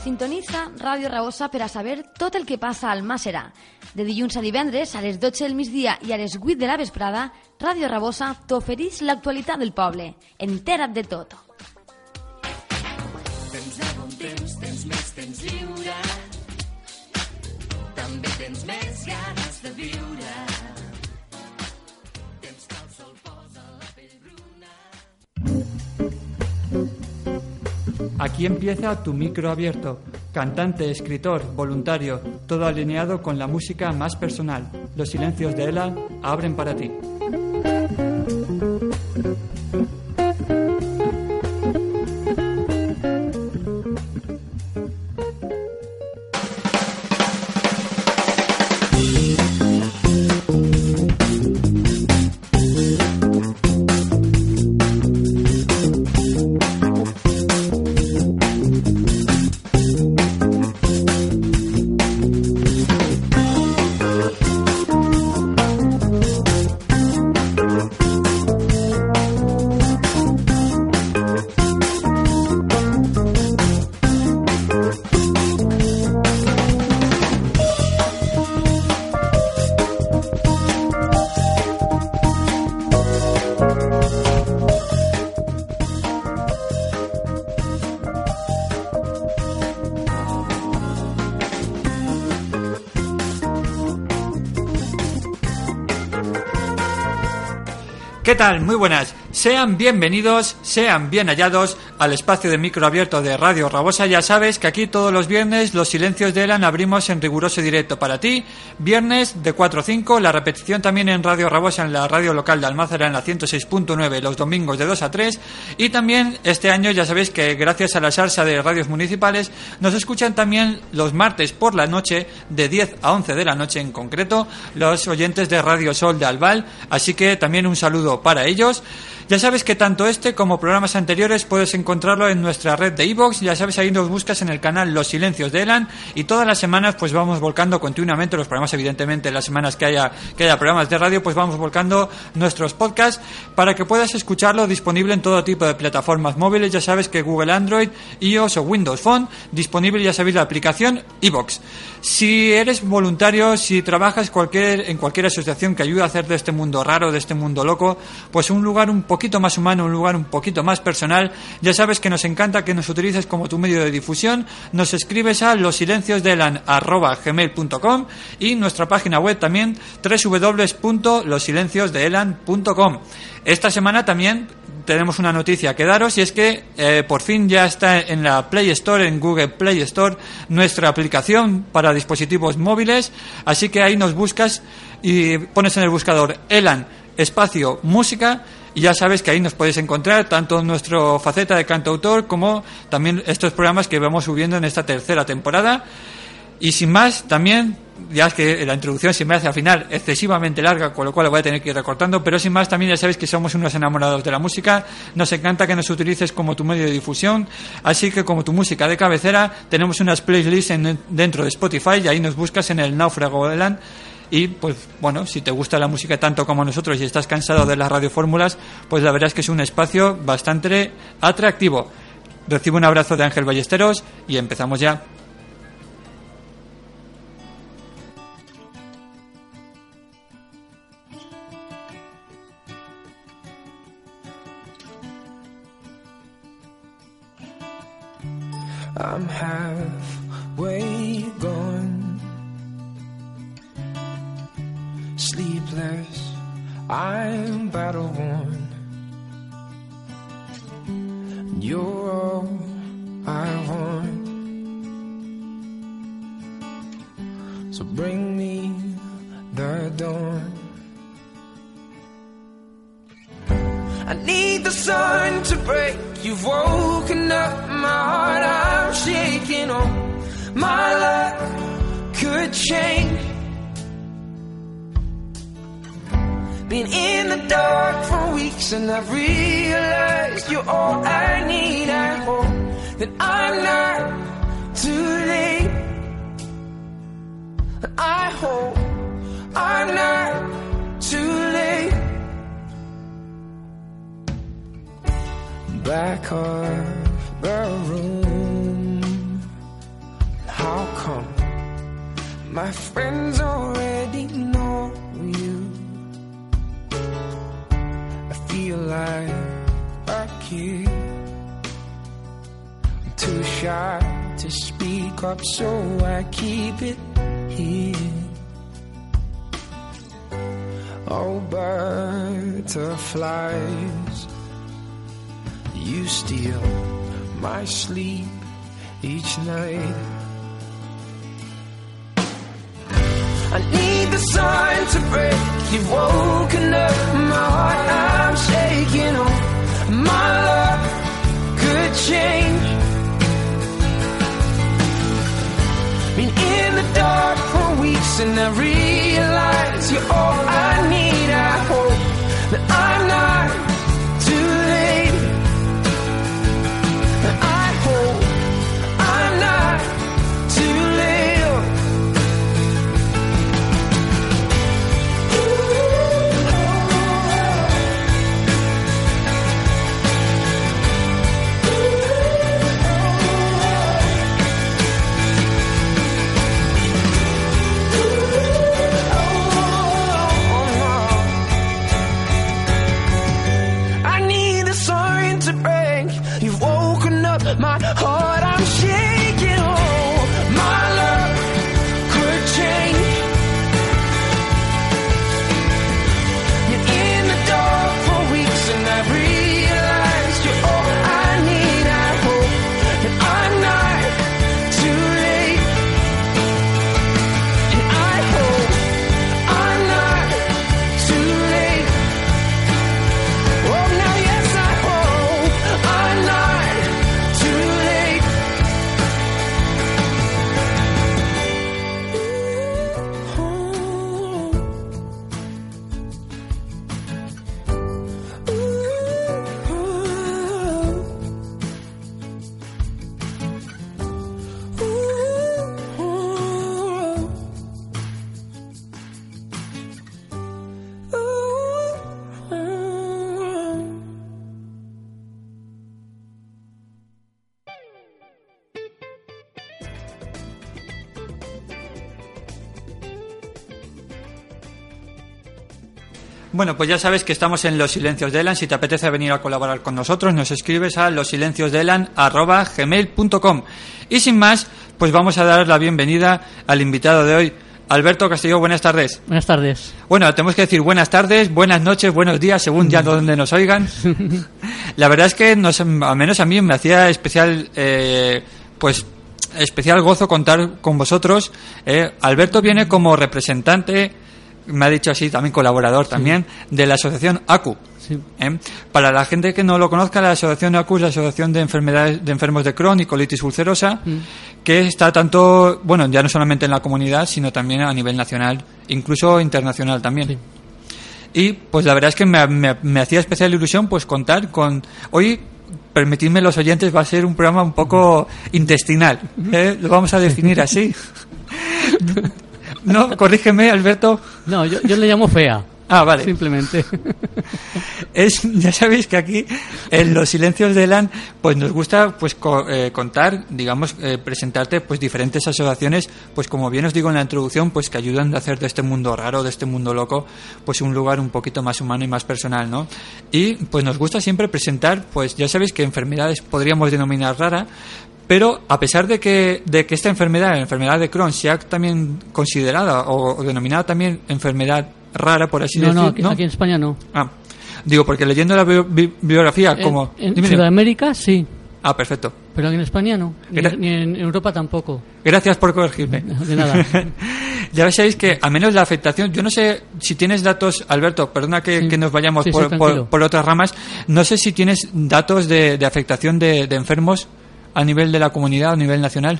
Sintonitza Ràdio Rabosa per a saber tot el que passa al Màssera. De dilluns a divendres, a les 12 del migdia i a les 8 de la vesprada, Ràdio Rabosa t'ofereix l'actualitat del poble. Entera't de tot. Tens de bon temps, tens més temps lliure. També tens més ganes de viure. Aquí empieza tu micro abierto. Cantante, escritor, voluntario, todo alineado con la música más personal. Los silencios de Ela abren para ti. ¿Qué tal? Muy buenas. Sean bienvenidos, sean bien hallados al espacio de micro abierto de Radio Rabosa. Ya sabes que aquí todos los viernes los silencios de Elan abrimos en riguroso directo para ti. Viernes de 4 a 5, la repetición también en Radio Rabosa en la radio local de Almázara en la 106.9 los domingos de 2 a 3. Y también este año ya sabéis que gracias a la salsa de radios municipales nos escuchan también los martes por la noche de 10 a 11 de la noche en concreto los oyentes de Radio Sol de Albal. Así que también un saludo para ellos. Ya sabes que tanto este como programas anteriores puedes encontrarlo en nuestra red de iVoox. Ya sabes, ahí nos buscas en el canal Los Silencios de Elan. Y todas las semanas pues vamos volcando continuamente los programas, evidentemente, las semanas que haya, que haya programas de radio, pues vamos volcando nuestros podcasts para que puedas escucharlo disponible en todo tipo de plataformas móviles. Ya sabes que Google Android, iOS o Windows Phone, disponible, ya sabéis, la aplicación iVoox. Si eres voluntario, si trabajas cualquier, en cualquier asociación que ayude a hacer de este mundo raro, de este mundo loco, pues un lugar un poquito más humano, un lugar un poquito más personal, ya sabes que nos encanta que nos utilices como tu medio de difusión, nos escribes a losilenciosdeelan.gmail.com y nuestra página web también www.losilenciosdeelan.com Esta semana también tenemos una noticia que daros y es que eh, por fin ya está en la Play Store, en Google Play Store, nuestra aplicación para dispositivos móviles, así que ahí nos buscas y pones en el buscador Elan espacio música y ya sabes que ahí nos puedes encontrar tanto nuestro faceta de cantautor como también estos programas que vamos subiendo en esta tercera temporada. Y sin más, también, ya es que la introducción se me hace al final excesivamente larga, con lo cual voy a tener que ir recortando, pero sin más, también ya sabéis que somos unos enamorados de la música, nos encanta que nos utilices como tu medio de difusión, así que como tu música de cabecera, tenemos unas playlists en- dentro de Spotify y ahí nos buscas en el Náufrago de Land. Y pues bueno, si te gusta la música tanto como nosotros y estás cansado de las radiofórmulas, pues la verdad es que es un espacio bastante atractivo. Recibo un abrazo de Ángel Ballesteros y empezamos ya. I'm Sleepless, I'm battle worn. You're all I want. So bring me the dawn. I need the sun to break. You've woken up my heart. I'm shaking. Oh, my luck could change. Been in the dark for weeks and I've realized you're all I need. I hope that I'm not too late. I hope I'm not too late. Back of the room. How come my friends already kid. I'm too shy to speak up, so I keep it here. Oh, butterflies, you steal my sleep each night. I need the sun to break. You've woken up my heart. I'm shaking. Oh, my love could change. Been in the dark for weeks and I realize you're all I need. I Bueno, pues ya sabes que estamos en Los Silencios de Elan. Si te apetece venir a colaborar con nosotros, nos escribes a losilenciosdelan.gmail.com Y sin más, pues vamos a dar la bienvenida al invitado de hoy, Alberto Castillo. Buenas tardes. Buenas tardes. Bueno, tenemos que decir buenas tardes, buenas noches, buenos días, según ya donde nos oigan. La verdad es que, nos, al menos a mí, me hacía especial, eh, pues, especial gozo contar con vosotros. Eh, Alberto viene como representante, me ha dicho así, también colaborador también, de la asociación ACU. Sí. ¿eh? Para la gente que no lo conozca, la asociación ACU es la asociación de enfermedades de enfermos de Crohn y colitis ulcerosa, que está tanto, bueno, ya no solamente en la comunidad, sino también a nivel nacional, incluso internacional también. Sí. Y pues la verdad es que me, me- me hacía especial ilusión pues contar con hoy permitidme los oyentes va a ser un programa un poco intestinal ¿eh? lo vamos a definir así no corrígeme Alberto No, yo, yo le llamo fea. ah vale Simplemente. es ya sabéis que aquí en los silencios de LAN pues nos gusta pues co- eh, contar digamos eh, presentarte pues diferentes asociaciones pues como bien os digo en la introducción pues que ayudan a hacer de este mundo raro de este mundo loco pues un lugar un poquito más humano y más personal no y pues nos gusta siempre presentar pues ya sabéis que enfermedades podríamos denominar rara pero a pesar de que, de que esta enfermedad, la enfermedad de Crohn, sea también considerada o, o denominada también enfermedad rara, por así No, decirlo, no, aquí, aquí en España no. Ah, digo, porque leyendo la bio- bi- biografía, En- como... En, Dime. Sudamérica sí, Ah, perfecto. pero aquí en España no. Ni, en Europa tampoco. Gracias por corregirme. De nada. ya sabéis que, al menos la afectación, yo no sé si tienes datos, Alberto, perdona que, Sí. que nos vayamos Sí, sí, por, por- otras ramas, no sé si tienes datos de, de afectación de, de enfermos a nivel de la comunidad, a nivel nacional.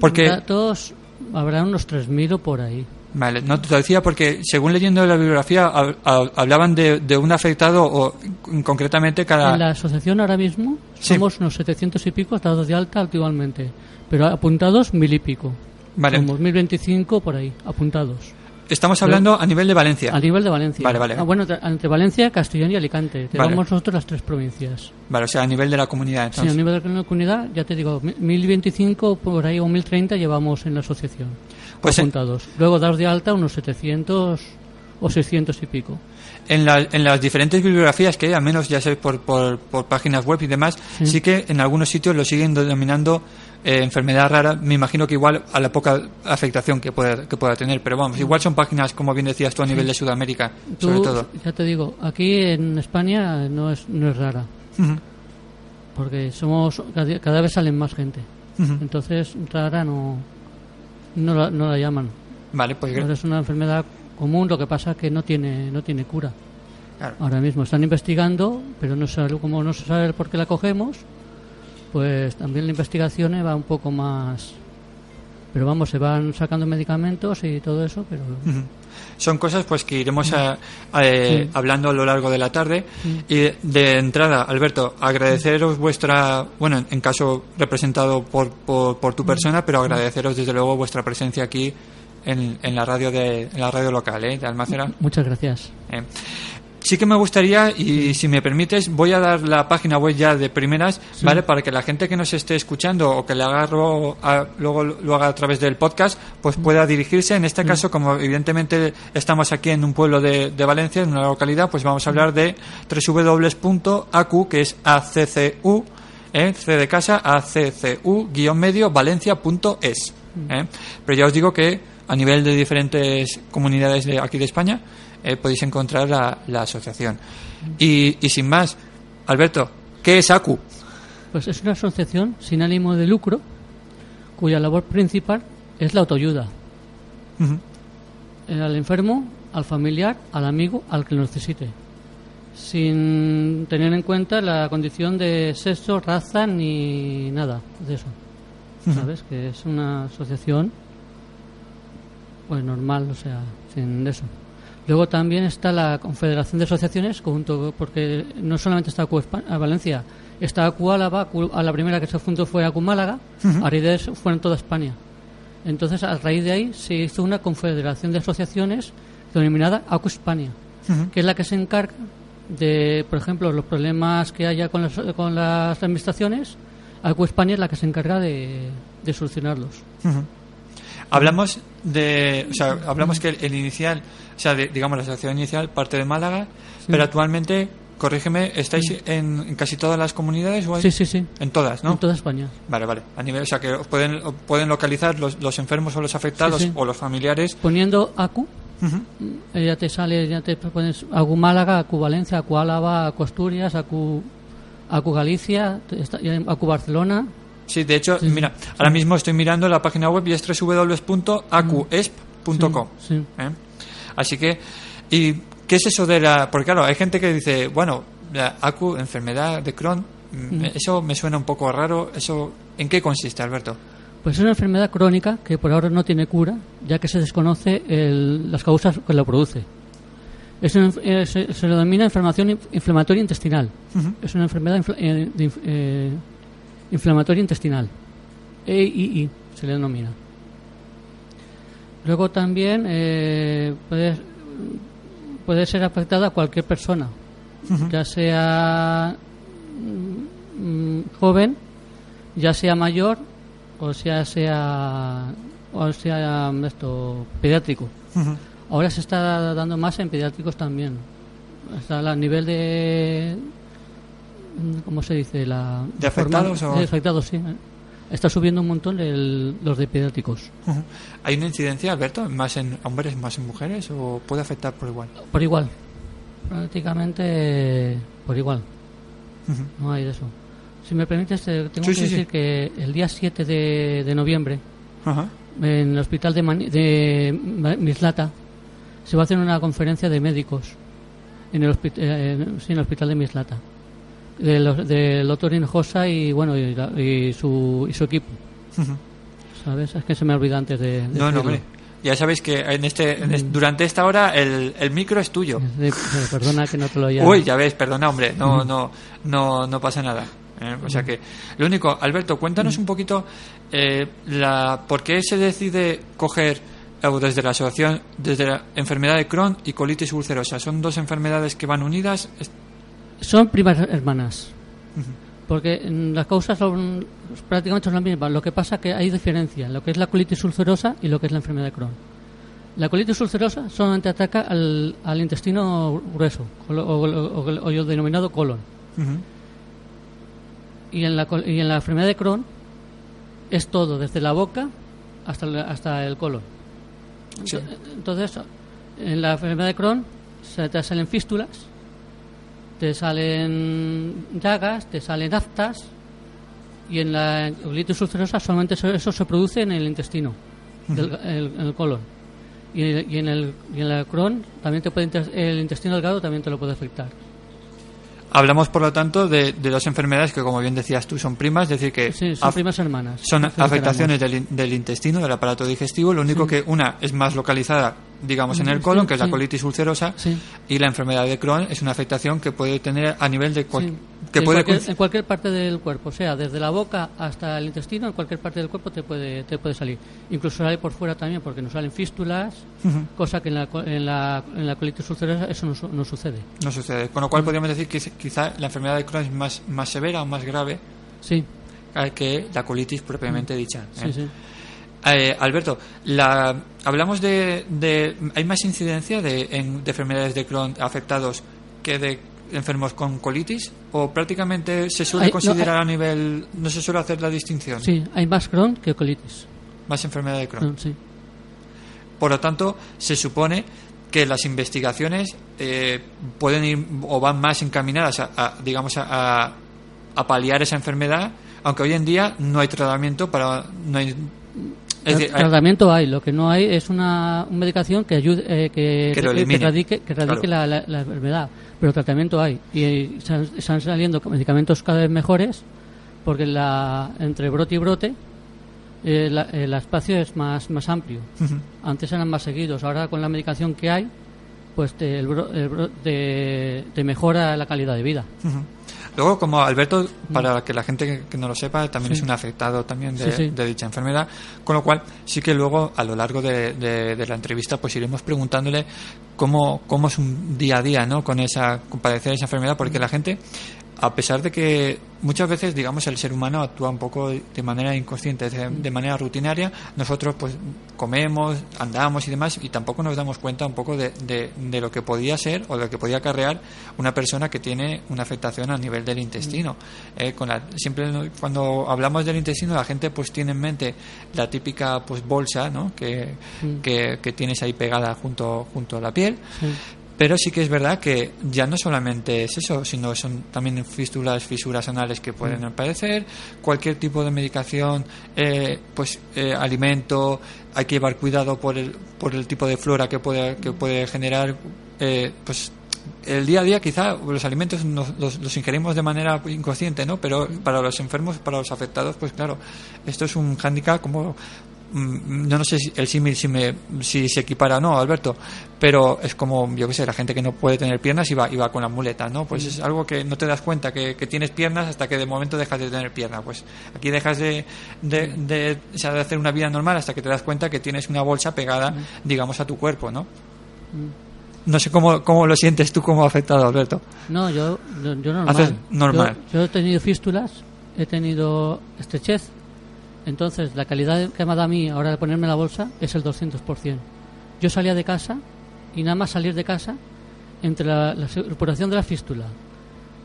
Porque... Datos, habrá unos 3.000 o por ahí. Vale, no te lo decía porque según leyendo la bibliografía hab- hab- hablaban de, de un afectado o concretamente cada... En la asociación ahora mismo Sí. somos unos 700 y pico dados de alta actualmente, pero apuntados mil y pico. Vale. Como 1025 por ahí, apuntados. Estamos hablando a nivel de Valencia. A nivel de Valencia. Vale, vale. Ah, bueno, entre Valencia, Castellón y Alicante. Vale. Tenemos nosotros las tres provincias. Vale, o sea, a nivel de la comunidad. Sí, a Entonces. nivel de la comunidad, ya te digo, mi- 1025 por ahí o 1030 llevamos en la asociación. Pues en- apuntados. Luego dados de alta unos 700 o 600 y pico. En, la- en las diferentes bibliografías que hay, al menos ya sé por, por, por páginas web y demás, sí. Sí. que en algunos sitios lo siguen denominando eh, enfermedad rara. Me imagino que igual a la poca afectación que pueda, que pueda tener. Pero vamos, igual son páginas, como bien decías tú, a nivel de Sudamérica, Tú, sobre todo. Ya te digo, aquí en España no es, no es rara, porque somos cada, cada vez salen más gente. Entonces, rara no, no, la, no la llaman. Vale, pues es una enfermedad común, lo que pasa que no tiene, no tiene cura. claro. Ahora mismo están investigando, pero no sabe, como no se sabe por qué la cogemos, pues también la investigación va un poco más... Pero vamos, se van sacando medicamentos y todo eso, pero... Son cosas pues que iremos a- a, eh, Sí. hablando a lo largo de la tarde. Y de entrada, Alberto, agradeceros vuestra, bueno, en- caso representado por, por, por tu persona, pero agradeceros desde luego vuestra presencia aquí en, en la radio de en la radio local, ¿eh? de Almácera. Muchas gracias. Eh, Sí que me gustaría, y si me permites, voy a dar la página web ya de primeras, ¿vale? Para que la gente que nos esté escuchando o que le haga luego, a- luego lo haga a través del podcast, pues pueda dirigirse. En este caso, como evidentemente estamos aquí en un pueblo de, de Valencia, en una localidad, pues vamos a hablar de www.acu, que es ACCU, ¿eh? C de casa, ACCU, guion medio, valencia.es. ¿eh? Pero ya os digo que a nivel de diferentes comunidades de aquí de España, eh, podéis encontrar la, la asociación. Y, y sin más, Alberto, ¿qué es ACU? Pues es una asociación sin ánimo de lucro cuya labor principal es la autoayuda. Eh, Al enfermo, al familiar, al amigo, al que lo necesite. Sin tener en cuenta la condición de sexo, raza ni nada de eso. ¿Sabes? Que es una asociación pues normal, o sea, sin eso. Luego también está la Confederación de Asociaciones, junto, porque no solamente está ACU a Valencia, está ACU Álava, ACU- a la primera que se fundó fue ACU Málaga, a raíz de eso fue en toda España. Entonces, a raíz de ahí se hizo una confederación de asociaciones denominada ACU España, que es la que se encarga de, por ejemplo, los problemas que haya con las, con las administraciones. ACU España es la que se encarga de, de solucionarlos. Hablamos de, o sea, hablamos que el, el inicial, o sea, de- digamos la asociación inicial parte de Málaga, pero actualmente, corrígeme, estáis en, en casi todas las comunidades o hay- Sí, sí, sí. en todas, ¿no? En toda España. Vale, vale. A nivel, o sea, que os pueden os pueden localizar los, los enfermos o los afectados Sí, o los familiares. Poniendo ACU, Ujú. eh, ya te sale, ya te pones ACU Málaga, ACU Valencia, ACU Álava, ACU Asturias, ACU, ACU Galicia, ACU Barcelona. Sí, de hecho, mira, ahora mismo estoy mirando la página web y es www.acuesp.com. Sí. ¿eh? Así que, ¿y qué es eso de la...? Porque claro, hay gente que dice, bueno, la ACU, enfermedad de Crohn, mm, eso me suena un poco raro. eso ¿En qué consiste, Alberto? Pues es una enfermedad crónica que por ahora no tiene cura, ya que se desconoce el- las causas que lo produce. Es una eh, se, se lo denomina inflamación inf- inflamatoria intestinal. Es una enfermedad infla- eh, de eh, inflamatoria intestinal. EII se le denomina. Luego también eh, puede, puede ser afectada a cualquier persona, ya sea mm, joven, ya sea mayor o sea sea o sea esto pediátrico. Ahora se está dando más en pediátricos también. Está a nivel de ¿cómo se dice? La ¿De afectados forma- o- de afectados, sí. Está subiendo un montón el- los de pediátricos. ¿Hay una incidencia, Alberto, más en hombres, más en mujeres o puede afectar por igual? Por igual. Prácticamente por igual. Ujú. No hay de eso. Si me permites, te- tengo Sí, que sí, sí. decir que el día 7 de, de noviembre, en el hospital de, Mani- de Mislata, se va a hacer una conferencia de médicos en el, eh, sí, en el hospital de Mislata. Del, del doctor Hinojosa y, bueno, y, la- y su, y su equipo. ¿Sabes? Es que se me olvida antes de, de No, no, hombre. Ya sabéis que en este, en es- durante esta hora el, el micro es tuyo. Eh, eh, Perdona que no te lo haya... Uy, ya ves, perdona, hombre, no, no, no, no pasa nada. ¿eh? O sea que, lo único, Alberto, cuéntanos un poquito eh, la, por qué se decide coger desde la asociación, desde la enfermedad de Crohn y colitis ulcerosa. ¿Son dos enfermedades que van unidas? Es- Son primas hermanas. Porque las causas son prácticamente son las mismas. Lo que pasa que hay diferencia en lo que es la colitis ulcerosa y lo que es la enfermedad de Crohn. La colitis ulcerosa solamente ataca al, al intestino grueso, o, o el- o el denominado colon. Y en, la, y en la enfermedad de Crohn es todo, desde la boca hasta el, hasta el colon. Sí. Entonces, en la enfermedad de Crohn se te salen fístulas, te salen llagas, te salen aftas, y en la colitis ulcerosa solamente eso, eso se produce en el intestino, del- el- en el colon. Y, y en el y en la Crohn también te puede el intestino delgado también te lo puede afectar. Hablamos, por lo tanto, de, de dos enfermedades que, como bien decías tú, son primas, es decir, que Sí, son primas hermanas. son afectaciones del, del intestino, del aparato digestivo. Lo único que una es más localizada, digamos, en el colon, que es la colitis ulcerosa, Sí. y la enfermedad de Crohn es una afectación que puede tener a nivel de cual- Sí. que en, puede cualquier, en cualquier parte del cuerpo, o sea, desde la boca hasta el intestino, en cualquier parte del cuerpo te puede, te puede salir. Incluso sale por fuera también, porque nos salen fístulas, cosa que en la, en la, en la colitis ulcerosa eso no, no sucede. no sucede. Con lo Mm. cual podríamos decir que quizá la enfermedad de Crohn es más, más severa o más grave Sí, eh, que la colitis propiamente dicha. ¿eh? Mm. sí, sí. Eh, Alberto, la, hablamos de, de- ¿Hay más incidencia de, en- de enfermedades de Crohn afectados que de enfermos con colitis? ¿O prácticamente se suele Hay- no, considerar a nivel... no se suele hacer la distinción? Sí, hay más Crohn que colitis. Más enfermedad de Crohn. Sí. Por lo tanto, se supone que las investigaciones eh, pueden ir o van más encaminadas a, a, digamos, a, a- a paliar esa enfermedad, aunque hoy en día no hay tratamiento para... No hay, es decir, hay- Tratamiento hay, lo que no hay es una, una medicación que ayude, eh, que, Que lo que elimine. erradique, que erradique Claro. la, la- la enfermedad. Pero tratamiento hay. Y eh, están, saliendo medicamentos cada vez mejores porque la, entre brote y brote eh, la- el espacio es más, más amplio. Antes eran más seguidos. Ahora con la medicación que hay, pues te, el bro- el bro- te- te mejora la calidad de vida. Luego, como Alberto, para que la gente que, no lo sepa, también Sí. es un afectado también de, Sí, sí. de dicha enfermedad, con lo cual sí que luego a lo largo de, de- de la entrevista pues iremos preguntándole cómo, cómo es un día a día ¿no? con esa con padecer esa enfermedad, porque la gente a pesar de que muchas veces, digamos, el ser humano actúa un poco de manera inconsciente, de, manera rutinaria, nosotros pues comemos, andamos y demás, y tampoco nos damos cuenta un poco de, de- de lo que podía ser o de lo que podía acarrear una persona que tiene una afectación a nivel del intestino. Eh, con la- siempre cuando hablamos del intestino, la gente pues tiene en mente la típica pues bolsa, ¿no? Que, que, que tienes ahí pegada junto, junto a la piel. Sí. Pero sí que es verdad que ya no solamente es eso, sino son también fístulas, fisuras anales que pueden aparecer, cualquier tipo de medicación, eh, pues eh, alimento, hay que llevar cuidado por el, por el tipo de flora que puede, que puede generar, eh, pues el día a día quizá los alimentos nos- los, los ingerimos de manera inconsciente, ¿no? Pero para los enfermos, para los afectados, pues claro, esto es un hándicap como mm, yo no sé si el símil si, me- si se equipara o no, Alberto, pero es como, yo qué sé, la gente que no puede tener piernas y va, y va con la muleta, ¿no? Pues es algo que no te das cuenta que, que tienes piernas hasta que de momento dejas de tener piernas. Pues aquí dejas de, de, de, o sea, de hacer una vida normal hasta que te das cuenta que tienes una bolsa pegada, digamos, a tu cuerpo, ¿no? No sé cómo, cómo lo sientes tú como afectado, Alberto. No, yo, yo, yo normal. Haces normal. Yo, yo he tenido fístulas, he tenido estrechez, entonces la calidad que me dado a mí ahora de ponerme la bolsa es el 200%. Yo salía de casa y nada más salir de casa, entre la, la de la fístula,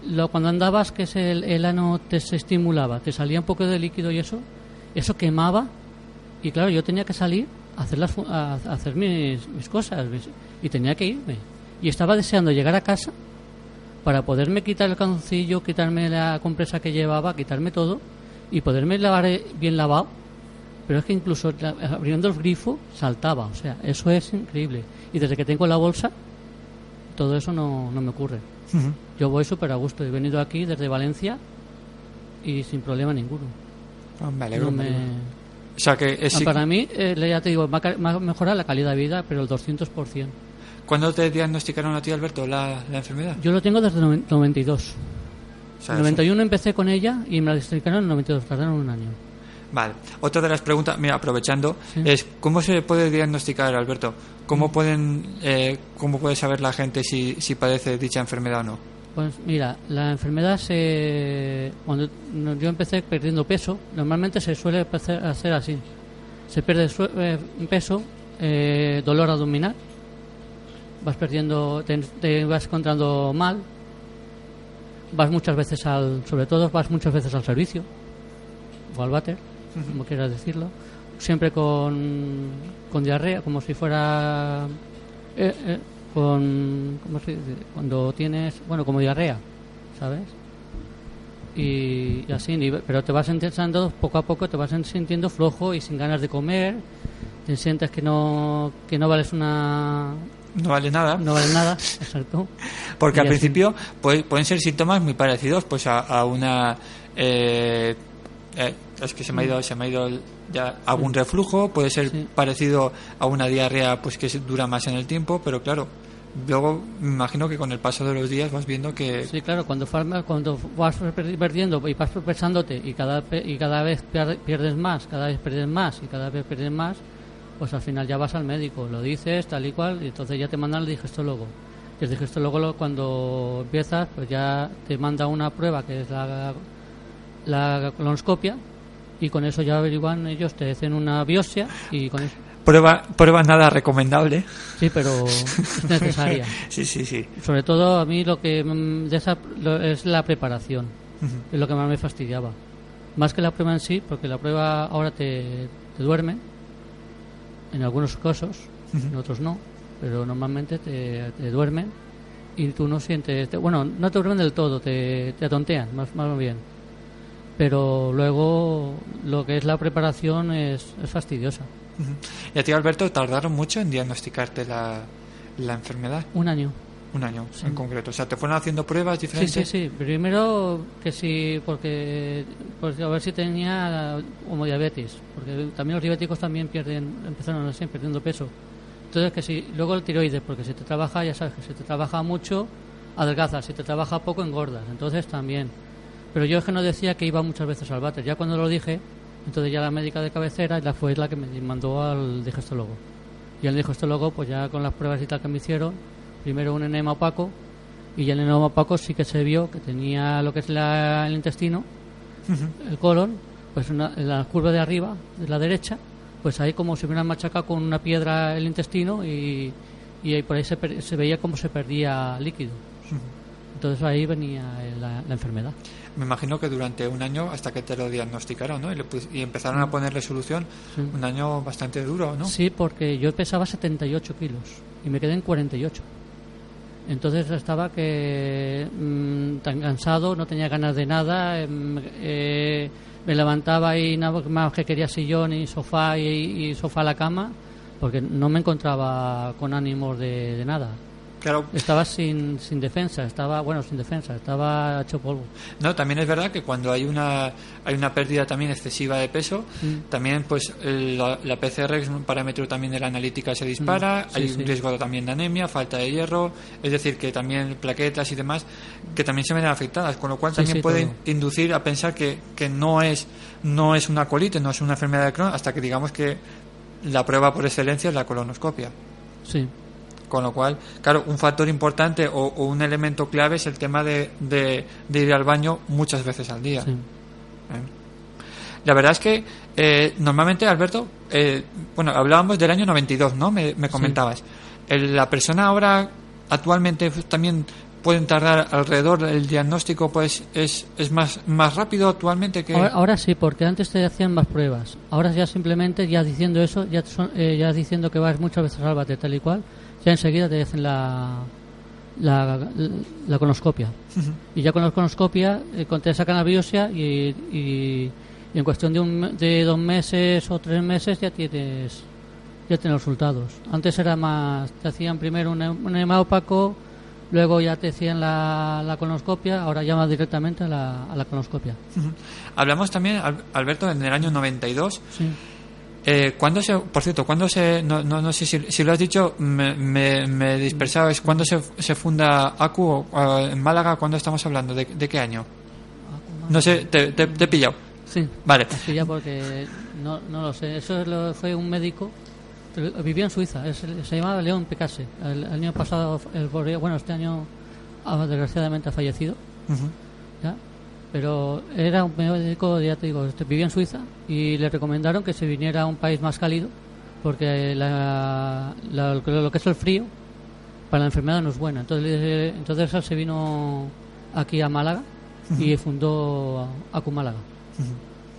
lo, cuando andabas que se- el, ano te se estimulaba, te salía un poco de líquido y eso, eso quemaba y claro, yo tenía que salir a hacer, las, mis, cosas y tenía que irme. Y estaba deseando llegar a casa para poderme quitar el calzoncillo, quitarme la compresa que llevaba, quitarme todo y poderme lavar eh, bien lavado. Pero es que incluso abriendo el grifo saltaba, o sea, eso es increíble. Y desde que tengo la bolsa, todo eso no, no me ocurre. Yo voy súper a gusto. He venido aquí desde Valencia y sin problema ninguno. Ah, Me alegro. No me. O sea que es Ah, Para mí, eh, ya te digo, va a, mejorar la calidad de vida, pero el 200%. ¿Cuándo te diagnosticaron a ti, Alberto, la, la enfermedad? Yo lo tengo desde el noven- 92. O sea, En 91 empecé con ella y me la diagnosticaron en el 92, tardaron un año. Vale. Otra de las preguntas, mira, aprovechando, Sí. es ¿cómo se puede diagnosticar, Alberto? ¿Cómo pueden, eh, cómo puede saber la gente si, si padece dicha enfermedad o no? Pues mira, la enfermedad se. Cuando yo empecé perdiendo peso, normalmente se suele hacer, hacer así: se pierde su- eh, peso, eh, dolor abdominal, vas perdiendo, te, te vas encontrando mal, vas muchas veces al. Sobre todo, vas muchas veces al servicio o al váter, como quieras decirlo, siempre con, con diarrea, como si fuera. eh, eh, con ¿cómo se dice? cuando tienes bueno como diarrea sabes y, y así pero te vas intentando poco a poco te vas sintiendo flojo y sin ganas de comer te sientes que no que no vales una No vale nada. no vales nada exacto Porque Y al así. principio puede- pueden ser síntomas muy parecidos pues a, a una eh, eh, es que se me ha ido se me ha ido ya algún reflujo puede ser Sí. parecido a una diarrea pues que dura más en el tiempo pero claro luego me imagino que con el paso de los días vas viendo que sí claro cuando cuando vas per- perdiendo y vas pesándote y cada y cada vez pier- pierdes más cada vez pierdes más y cada vez pierdes más pues al final ya vas al médico lo dices tal y cual y entonces ya te mandan al digestólogo. Y el digestólogo lo- cuando empiezas pues ya te manda una prueba que es la la colonoscopia y con eso ya averiguan ellos te hacen una biopsia y con eso. Prueba prueba nada recomendable. Sí pero es necesaria. Sí sí sí. Sobre todo a mí lo que mm, de esa lo- es la preparación es lo que más me fastidiaba. Más que la prueba en sí porque la prueba ahora te, te duerme en algunos casos en otros no pero normalmente te, te duermen y tú no sientes te- bueno no te duermen del todo te, te atontean más, más bien. Pero luego lo que es la preparación es, es fastidiosa. Y a ti Alberto tardaron mucho en diagnosticarte la, la enfermedad un año un año en concreto o sea te fueron haciendo pruebas Sí, diferentes sí, sí. Primero que sí, porque a ver si tenía como diabetes, porque también los diabéticos también pierden, empezaron así, perdiendo peso. Entonces que sí, luego el tiroides, porque si te trabaja, ya sabes que si te trabaja mucho, adelgazas, si te trabaja poco, engordas. Entonces también. Pero yo es que no decía que iba muchas veces al váter. Ya cuando lo dije, entonces ya la médica de cabecera la fue la que me mandó al digestólogo. Y el digestólogo, pues ya con las pruebas y tal que me hicieron, primero un enema opaco, y ya el enema opaco sí que se vio que tenía lo que es la- el intestino, el colon, pues una- en la curva de arriba, de la derecha, pues ahí como si hubieran machacado con una piedra el intestino y, y ahí por ahí se, per- se veía como se perdía líquido. Entonces ahí venía la, la enfermedad. Me imagino que durante un año hasta que te lo diagnosticaron, ¿no? Y, le y empezaron a ponerle solución, Sí. un año bastante duro, ¿no? Sí, porque yo pesaba 78 kilos y me quedé en 48. Entonces estaba que mm, tan cansado, no tenía ganas de nada, em, eh, me levantaba y nada más que quería sillón y sofá y, sofá a la cama, porque no me encontraba con ánimos de nada. Claro, Estaba sin, sin defensa, estaba, bueno, sin defensa, estaba hecho polvo. no, también es verdad que cuando hay una hay una pérdida también excesiva de peso, Mm. también pues el- la, la PCR es un parámetro también de la analítica se dispara, Mm, sí, hay sí. un riesgo también de anemia, falta de hierro, es decir que también plaquetas y demás que también se ven afectadas, con lo cual Sí, también puede todo. inducir a pensar que, que no es no es una colitis, no es una enfermedad de Crohn hasta que digamos que la prueba por excelencia es la colonoscopia. Sí, Con lo cual, claro, un factor importante o, o un elemento clave es el tema de, de- de ir al baño muchas veces al día. sí. ¿eh? La verdad es que eh, normalmente, Alberto, eh, bueno, hablábamos del año 92, ¿no? Me, me comentabas. El- la persona ahora, actualmente, también pueden tardar alrededor, el diagnóstico pues es, es más, más rápido actualmente que... Ahora, ahora sí, porque antes te hacían más pruebas. Ahora ya simplemente, ya diciendo eso, ya, son- eh, ya diciendo que vas muchas veces al bate tal y cual, ya enseguida te hacen la, la, la conoscopia. Y ya con la conoscopia eh, te sacan la biopsia y, y- y en cuestión de, un, de dos meses o tres meses ya tienes ya tienes resultados. Antes era más, te hacían primero un, un opaco, luego ya te hacían la, la colonoscopia, ahora vas directamente a la, a la colonoscopia. Hablamos también, Al- Alberto, en el año 92, Sí. Eh, ¿Cuándo se, por cierto, cuándo se, no, no, no sé si, si lo has dicho, me, me, me he dispersado, es cuándo se, se funda ACU o, eh, en Málaga, ¿cuándo estamos hablando? ¿De, de qué año? No sé, te, te, te he pillado. Sí. Vale. Así ya porque no, no lo sé. Eso lo- fue un médico. Vivía en Suiza. es se llamaba León Picase. El, el año pasado, el, bueno, este año ah, desgraciadamente ha fallecido. Ujú. ¿ya? Pero era un médico, ya te digo, este, vivía en Suiza y le recomendaron que se viniera a un país más cálido porque la- la- lo que es el frío para la enfermedad no es buena. Entonces, entonces él se vino aquí a Málaga y fundó Acu Málaga.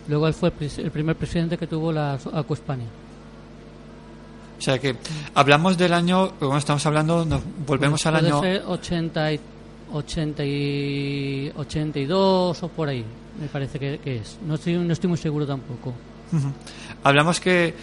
Luego él fue el, primer presidente que tuvo la Acu España. O sea que hablamos del año, bueno, estamos hablando, nos volvemos al año. ser 80 y, 80 y 82 o por ahí, me parece que, es. No estoy, no estoy muy seguro tampoco. Hablamos que,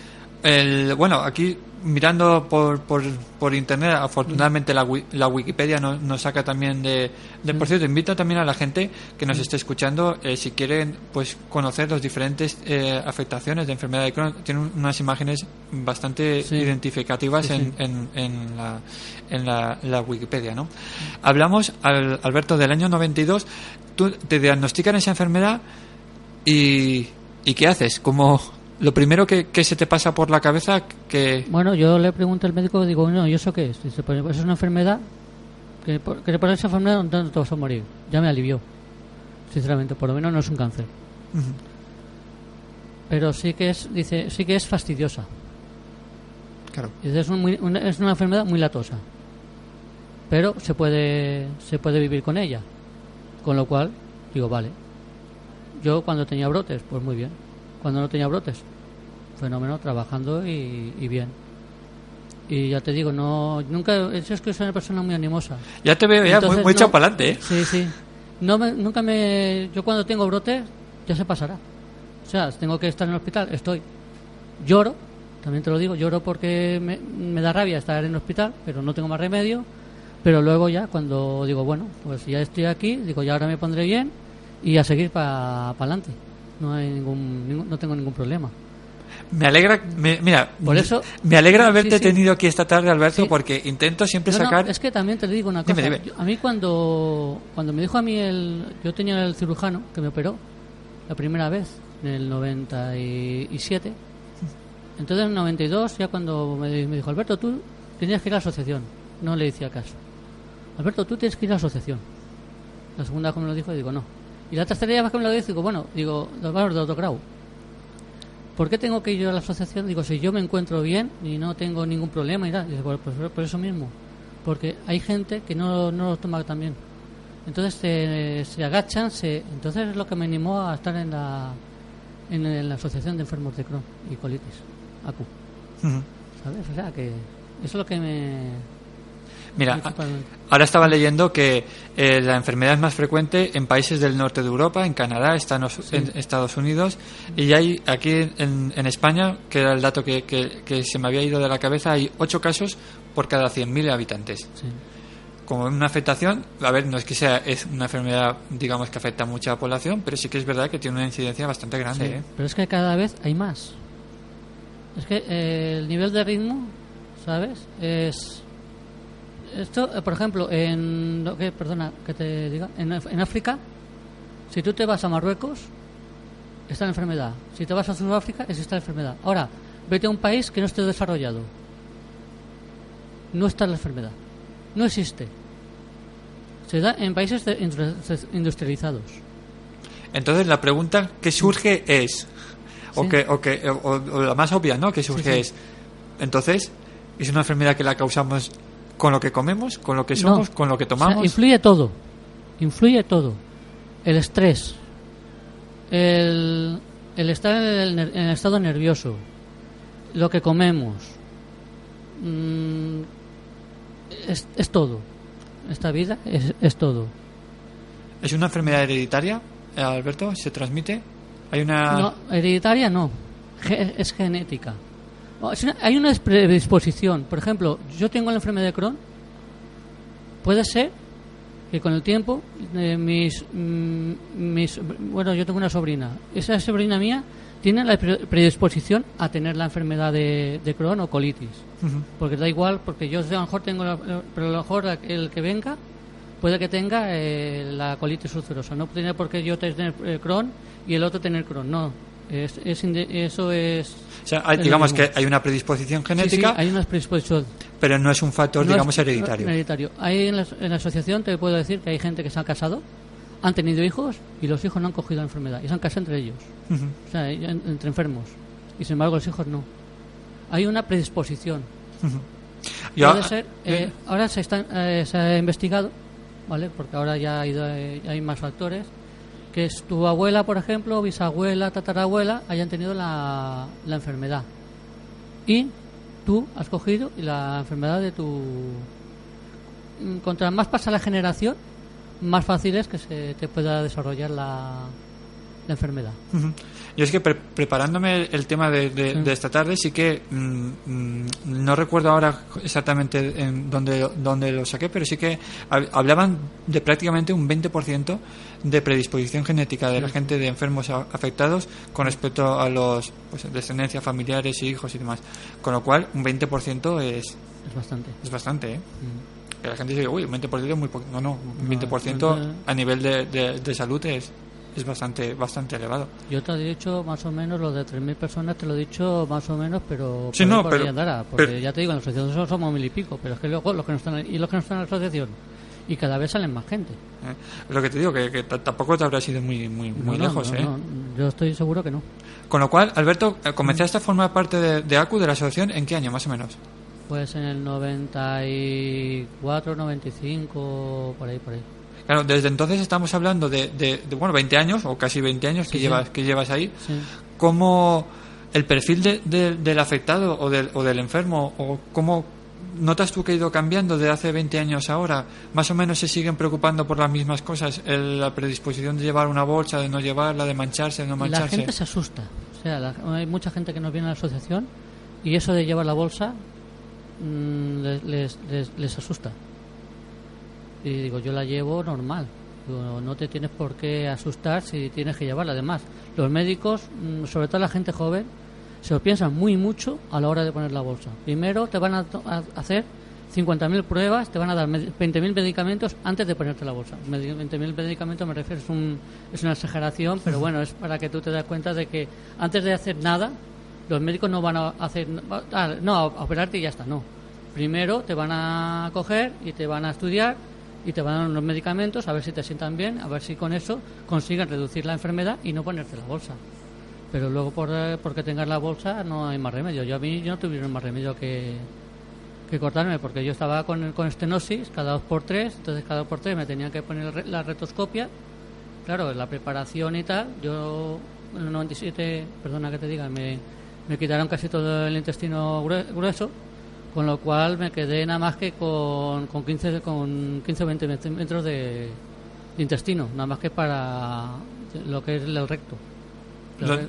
el, bueno, aquí mirando por, por, por internet, afortunadamente la, la Wikipedia nos, nos saca también de, de- Por cierto, invita también a la gente que nos esté escuchando, eh, si quieren pues conocer las diferentes eh, afectaciones de enfermedad de Crohn, tienen unas imágenes bastante Sí. identificativas Sí, en, sí. en, en la, en la, la Wikipedia, ¿no? Hablamos, al, Alberto, del año 92, tú te diagnostican esa enfermedad y, ¿y qué haces? Como lo primero que, que se te pasa por la cabeza que... Bueno, yo le pregunto al médico, digo, no, ¿y eso qué es? Dice, pues es una enfermedad, que por, que por esa enfermedad no te vas a morir. Ya me alivió, sinceramente, por lo menos no es un cáncer. Pero sí que es, dice, sí que es fastidiosa. Claro. Dice, es, un muy- una, es una enfermedad muy latosa. Pero se puede, se puede vivir con ella. Con lo cual, digo, vale. Yo cuando tenía brotes, pues muy bien. Cuando no tenía brotes, fenómeno, trabajando y, y bien. Y ya te digo, no nunca es que soy una persona muy animosa. Ya te veo ya muy, Entonces, muy echado no- para adelante, ¿eh? Sí, sí. No me- nunca me yo cuando tengo brotes ya se pasará. O sea, tengo que estar en el hospital, estoy. Lloro, también te lo digo, lloro porque me, me da rabia estar en el hospital, pero no tengo más remedio. Pero luego ya cuando digo, bueno, pues ya estoy aquí, digo, ya ahora me pondré bien y a seguir para adelante. No hay ningún, ningún- no tengo ningún problema. Me alegra, me- mira, Por eso- me alegra haberte Sí, sí. tenido aquí esta tarde, Alberto, Sí. porque intento siempre No, no, sacar... es que también te digo una cosa. Dime, dime. Yo- a mí cuando, cuando me dijo a mí el... Yo tenía el cirujano que me operó la primera vez, en el 97. Entonces en el 92, ya cuando me, me dijo, Alberto, tú tenías que ir a la asociación. No le decía caso. Alberto, tú tienes que ir a la asociación. La segunda me lo dijo, digo, no. Y la tercera vez que me lo dijo, digo, bueno, digo, vamos de autograu. ¿Por qué tengo que ir yo a la asociación? Digo, si yo me encuentro bien y no tengo ningún problema y tal. "Pues, pues por eso mismo. Porque hay gente que no, no lo toma tan bien. Entonces se, se agachan, se, entonces es lo que me animó a estar en la, en, en la Asociación de Enfermos de Crohn y Colitis, ACU. ¿Sabes? O sea que eso es lo que me... Mira, ahora estaba leyendo que eh, la enfermedad es más frecuente en países del norte de Europa, en Canadá, Estados, en Estados Unidos, y hay aquí en, en España, que era el dato que, que- que se me había ido de la cabeza, hay 8 casos por cada 100.000 habitantes. Sí. Como una afectación, a ver, no es que sea es una enfermedad, digamos, que afecta a mucha población, pero sí que es verdad que tiene una incidencia bastante grande. Sí, ¿eh? Pero es que cada vez hay más. Es que eh, el nivel de ritmo, ¿sabes? Es esto, eh, por ejemplo, en que, perdona, que te diga, en, en África, si tú te vas a Marruecos, está la enfermedad. Si te vas a Sudáfrica, es esta la enfermedad. Ahora, vete a un país que no esté desarrollado. No está la enfermedad. No existe. Se da en países industrializados. Entonces la pregunta que surge es, o, Sí. que, o, que, o, o la más obvia, ¿no? Que surge sí. es, entonces, ¿es una enfermedad que la causamos con lo que comemos, con lo que somos, No. con lo que O sea, tomamos? influye todo. Influye todo. El estrés. El, el estar en el, en el estado nervioso. Lo que comemos. Mm, es, es todo. Esta vida es, es todo. ¿Es una enfermedad hereditaria, eh, Alberto? ¿Se transmite? ¿Hay una...? No, hereditaria no. Ge- es genética. O, es una- hay una predisposición. Por ejemplo, yo tengo la enfermedad de Crohn. Puede ser que con el tiempo eh, mis, mm, mis bueno yo tengo una sobrina. Esa sobrina mía tiene la pre- predisposición a tener la enfermedad de, de Crohn o colitis. Porque da igual porque yo a lo mejor tengo la- pero a lo mejor el que venga puede que tenga eh, la colitis ulcerosa. No tiene por qué yo tener eh, Crohn y el otro tener Crohn no es, es inde- eso es O sea, hay- es lo digamos que hay una predisposición Sí, sí, genética, hay una predisposición pero no es un factor, no digamos, es hereditario. hereditario. Hay en la, en la asociación te puedo decir que hay gente que se ha casado, han tenido hijos y los hijos no han cogido la enfermedad y se han casado entre ellos, o sea, en- entre enfermos. Y sin embargo los hijos no. Hay una predisposición. Yo- Puede ser, eh, ahora se, está, eh, se ha investigado, ¿vale? Porque ahora ya ha ido, eh, hay más factores. Que es tu abuela, por ejemplo, bisabuela, tatarabuela, hayan tenido la, la enfermedad. Y tú has cogido la enfermedad de tu. Contra más pasa la generación, más fácil es que se te pueda desarrollar la, la enfermedad. Yo es que pre- preparándome el tema de, de- Sí. de esta tarde, sí que mm, mm, no recuerdo ahora exactamente en dónde, dónde lo saqué, pero sí que hab- hablaban de prácticamente un 20% de predisposición genética de la gente de enfermos afectados con respecto a los pues, descendencia, familiares y hijos y demás. Con lo cual, un 20% es, Es bastante. es bastante, ¿eh? Mm. Que la gente dice, uy, un 20% es muy poco. No, no, un No, 20% no, no. a nivel de, de- de salud es, es bastante, bastante elevado. Yo te he dicho más o menos lo de 3.000 personas, te lo he dicho más o menos, pero Sí, no, pero- andará, porque pero- ya te digo, en la asociación somos mil y pico, pero es que luego los que no están y los que no están en la asociación y cada vez salen más gente. ¿eh? Lo que te digo, que, tampoco te habrás ido muy, muy, muy No, lejos. no, ¿eh? no, yo estoy seguro que no. Con lo cual, Alberto, eh, comenzaste a formar parte de, de ACU, de la asociación, ¿en qué año más o menos? Pues en el 94, 95, por ahí, por ahí. Claro, desde entonces estamos hablando de, de- de, bueno, 20 años o casi 20 años que, Sí, llevas, que llevas ahí. Sí. ¿Cómo el perfil de- de- del afectado o del, o del enfermo, o cómo notas tú que ha ido cambiando de hace 20 años ahora? ¿Más o menos se siguen preocupando por las mismas cosas? El- la predisposición de llevar una bolsa, de no llevarla, de mancharse, de no La mancharse. gente se asusta. O sea, la- hay mucha gente que nos viene a la asociación y eso de llevar la bolsa mm, les, les, les- les asusta. Y digo, yo la llevo normal. No te tienes por qué asustar si tienes que llevarla. Además, los médicos, mm, sobre todo la gente joven, se lo piensan muy mucho a la hora de poner la bolsa. Primero te van a, a hacer 50.000 pruebas, te van a dar med- 20.000 medicamentos antes de ponerte la bolsa. Medi- 20.000 medicamentos me refiero, es, un, es una exageración, pero bueno, es para que tú te das cuenta de que antes de hacer nada, los médicos no van a hacer, ah, no, a operarte y ya está, no. Primero te van a coger y te van a estudiar y te van a dar unos medicamentos a ver si te sientan bien, a ver si con eso consiguen reducir la enfermedad y no ponerte la bolsa. Pero luego por, eh, porque tengas la bolsa no hay más remedio. Yo a mí yo no tuvieron más remedio que, que cortarme porque yo estaba con, con estenosis cada dos por tres, entonces cada dos por tres me tenían que poner la retoscopia. Claro, la preparación y tal, yo en el 97, perdona que te diga, me, me quitaron casi todo el intestino grue- grueso, con lo cual me quedé nada más que con, con 15 con 15 o 20 metros de, de intestino, nada más que para lo que es el recto. El, Lo- re-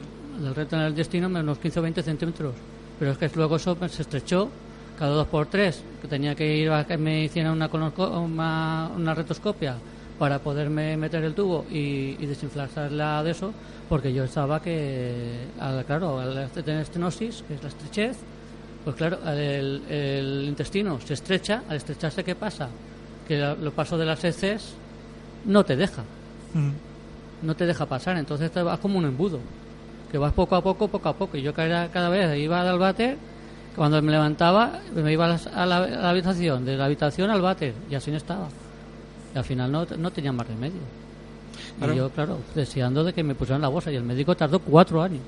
el recto en el intestino unos 15 o 20 centímetros. Pero es que luego eso se estrechó cada dos por tres, que tenía que ir a que me hicieran una, una, una retoscopia para poderme meter el tubo y, y desinflarla de eso, porque yo estaba que, al- claro, al tener estenosis, que es la estrechez, pues claro, el, el intestino se estrecha, al estrecharse, ¿qué pasa? Que lo- los pasos de las heces no te deja, Mm. no te deja pasar, entonces te vas como un embudo, que vas poco a poco, poco a poco. Y yo cada, cada vez iba al váter, cuando me levantaba, me iba a la, a la- a la habitación, de la habitación al váter, y así no estaba. Y al final no, no tenía más remedio. Claro. Y yo, claro, deseando de que me pusieran la bolsa, y el médico tardó cuatro años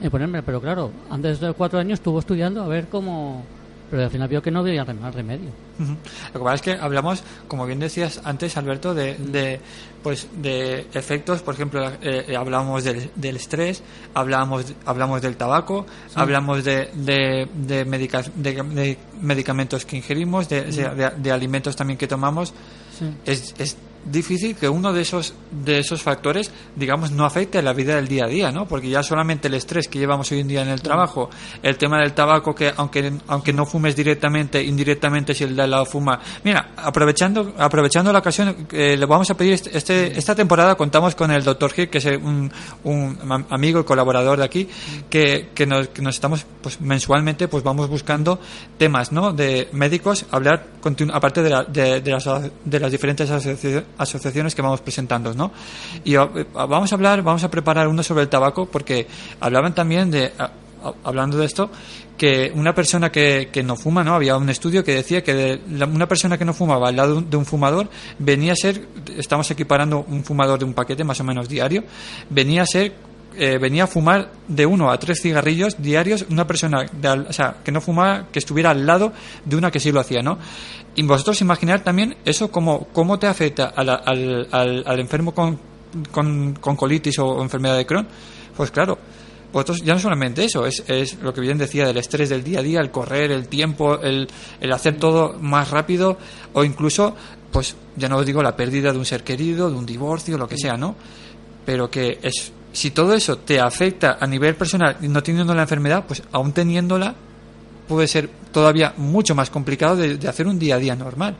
en ponerme, pero claro, antes de cuatro años estuvo estudiando a ver cómo. Pero al final vio que no había más remedio. Lo que pasa es que hablamos, como bien decías antes, Alberto, de, de, pues, de efectos, por ejemplo, eh, eh, hablábamos del, del estrés, hablábamos, hablamos del tabaco, hablamos de, de, de, medica- de- medicamentos que ingerimos, de, de- de alimentos también que tomamos. Sí. Es, es difícil que uno de esos de esos factores digamos no afecte a la vida del día a día no porque ya solamente el estrés que llevamos hoy en día en el trabajo el tema del tabaco que aunque aunque no fumes directamente indirectamente si el de al lado fuma. Mira aprovechando aprovechando la ocasión eh, le vamos a pedir este, este- esta temporada contamos con el doctor Gil que es un, un am- amigo y colaborador de aquí que, que nos, que nos estamos pues mensualmente pues vamos buscando temas no de médicos hablar aparte de, la- de, de las, de las diferentes asoci- asociaciones que vamos presentando no y eh, vamos a hablar vamos a preparar uno sobre el tabaco porque hablaban también de hablando de esto que una persona que, que no fuma no había un estudio que decía que de una persona que no fumaba al lado de un fumador venía a ser estamos equiparando un fumador de un paquete más o menos diario venía a ser eh, venía a fumar de uno a tres cigarrillos diarios una persona de al- o sea, que no fumaba, que estuviera al lado de una que sí lo hacía, ¿no? Y vosotros imaginar también eso cómo, cómo te afecta a la- al, al, al enfermo con, con, con colitis o enfermedad de Crohn. Pues claro, vosotros ya no solamente eso, es, es lo que bien decía del estrés del día a día, el correr, el tiempo, el, el hacer todo más rápido o incluso, pues ya no os digo la pérdida de un ser querido, de un divorcio, lo que sea, ¿no? pero que es si todo eso te afecta a nivel personal y no teniendo la enfermedad, pues aún teniéndola puede ser todavía mucho más complicado de, de hacer un día a día normal.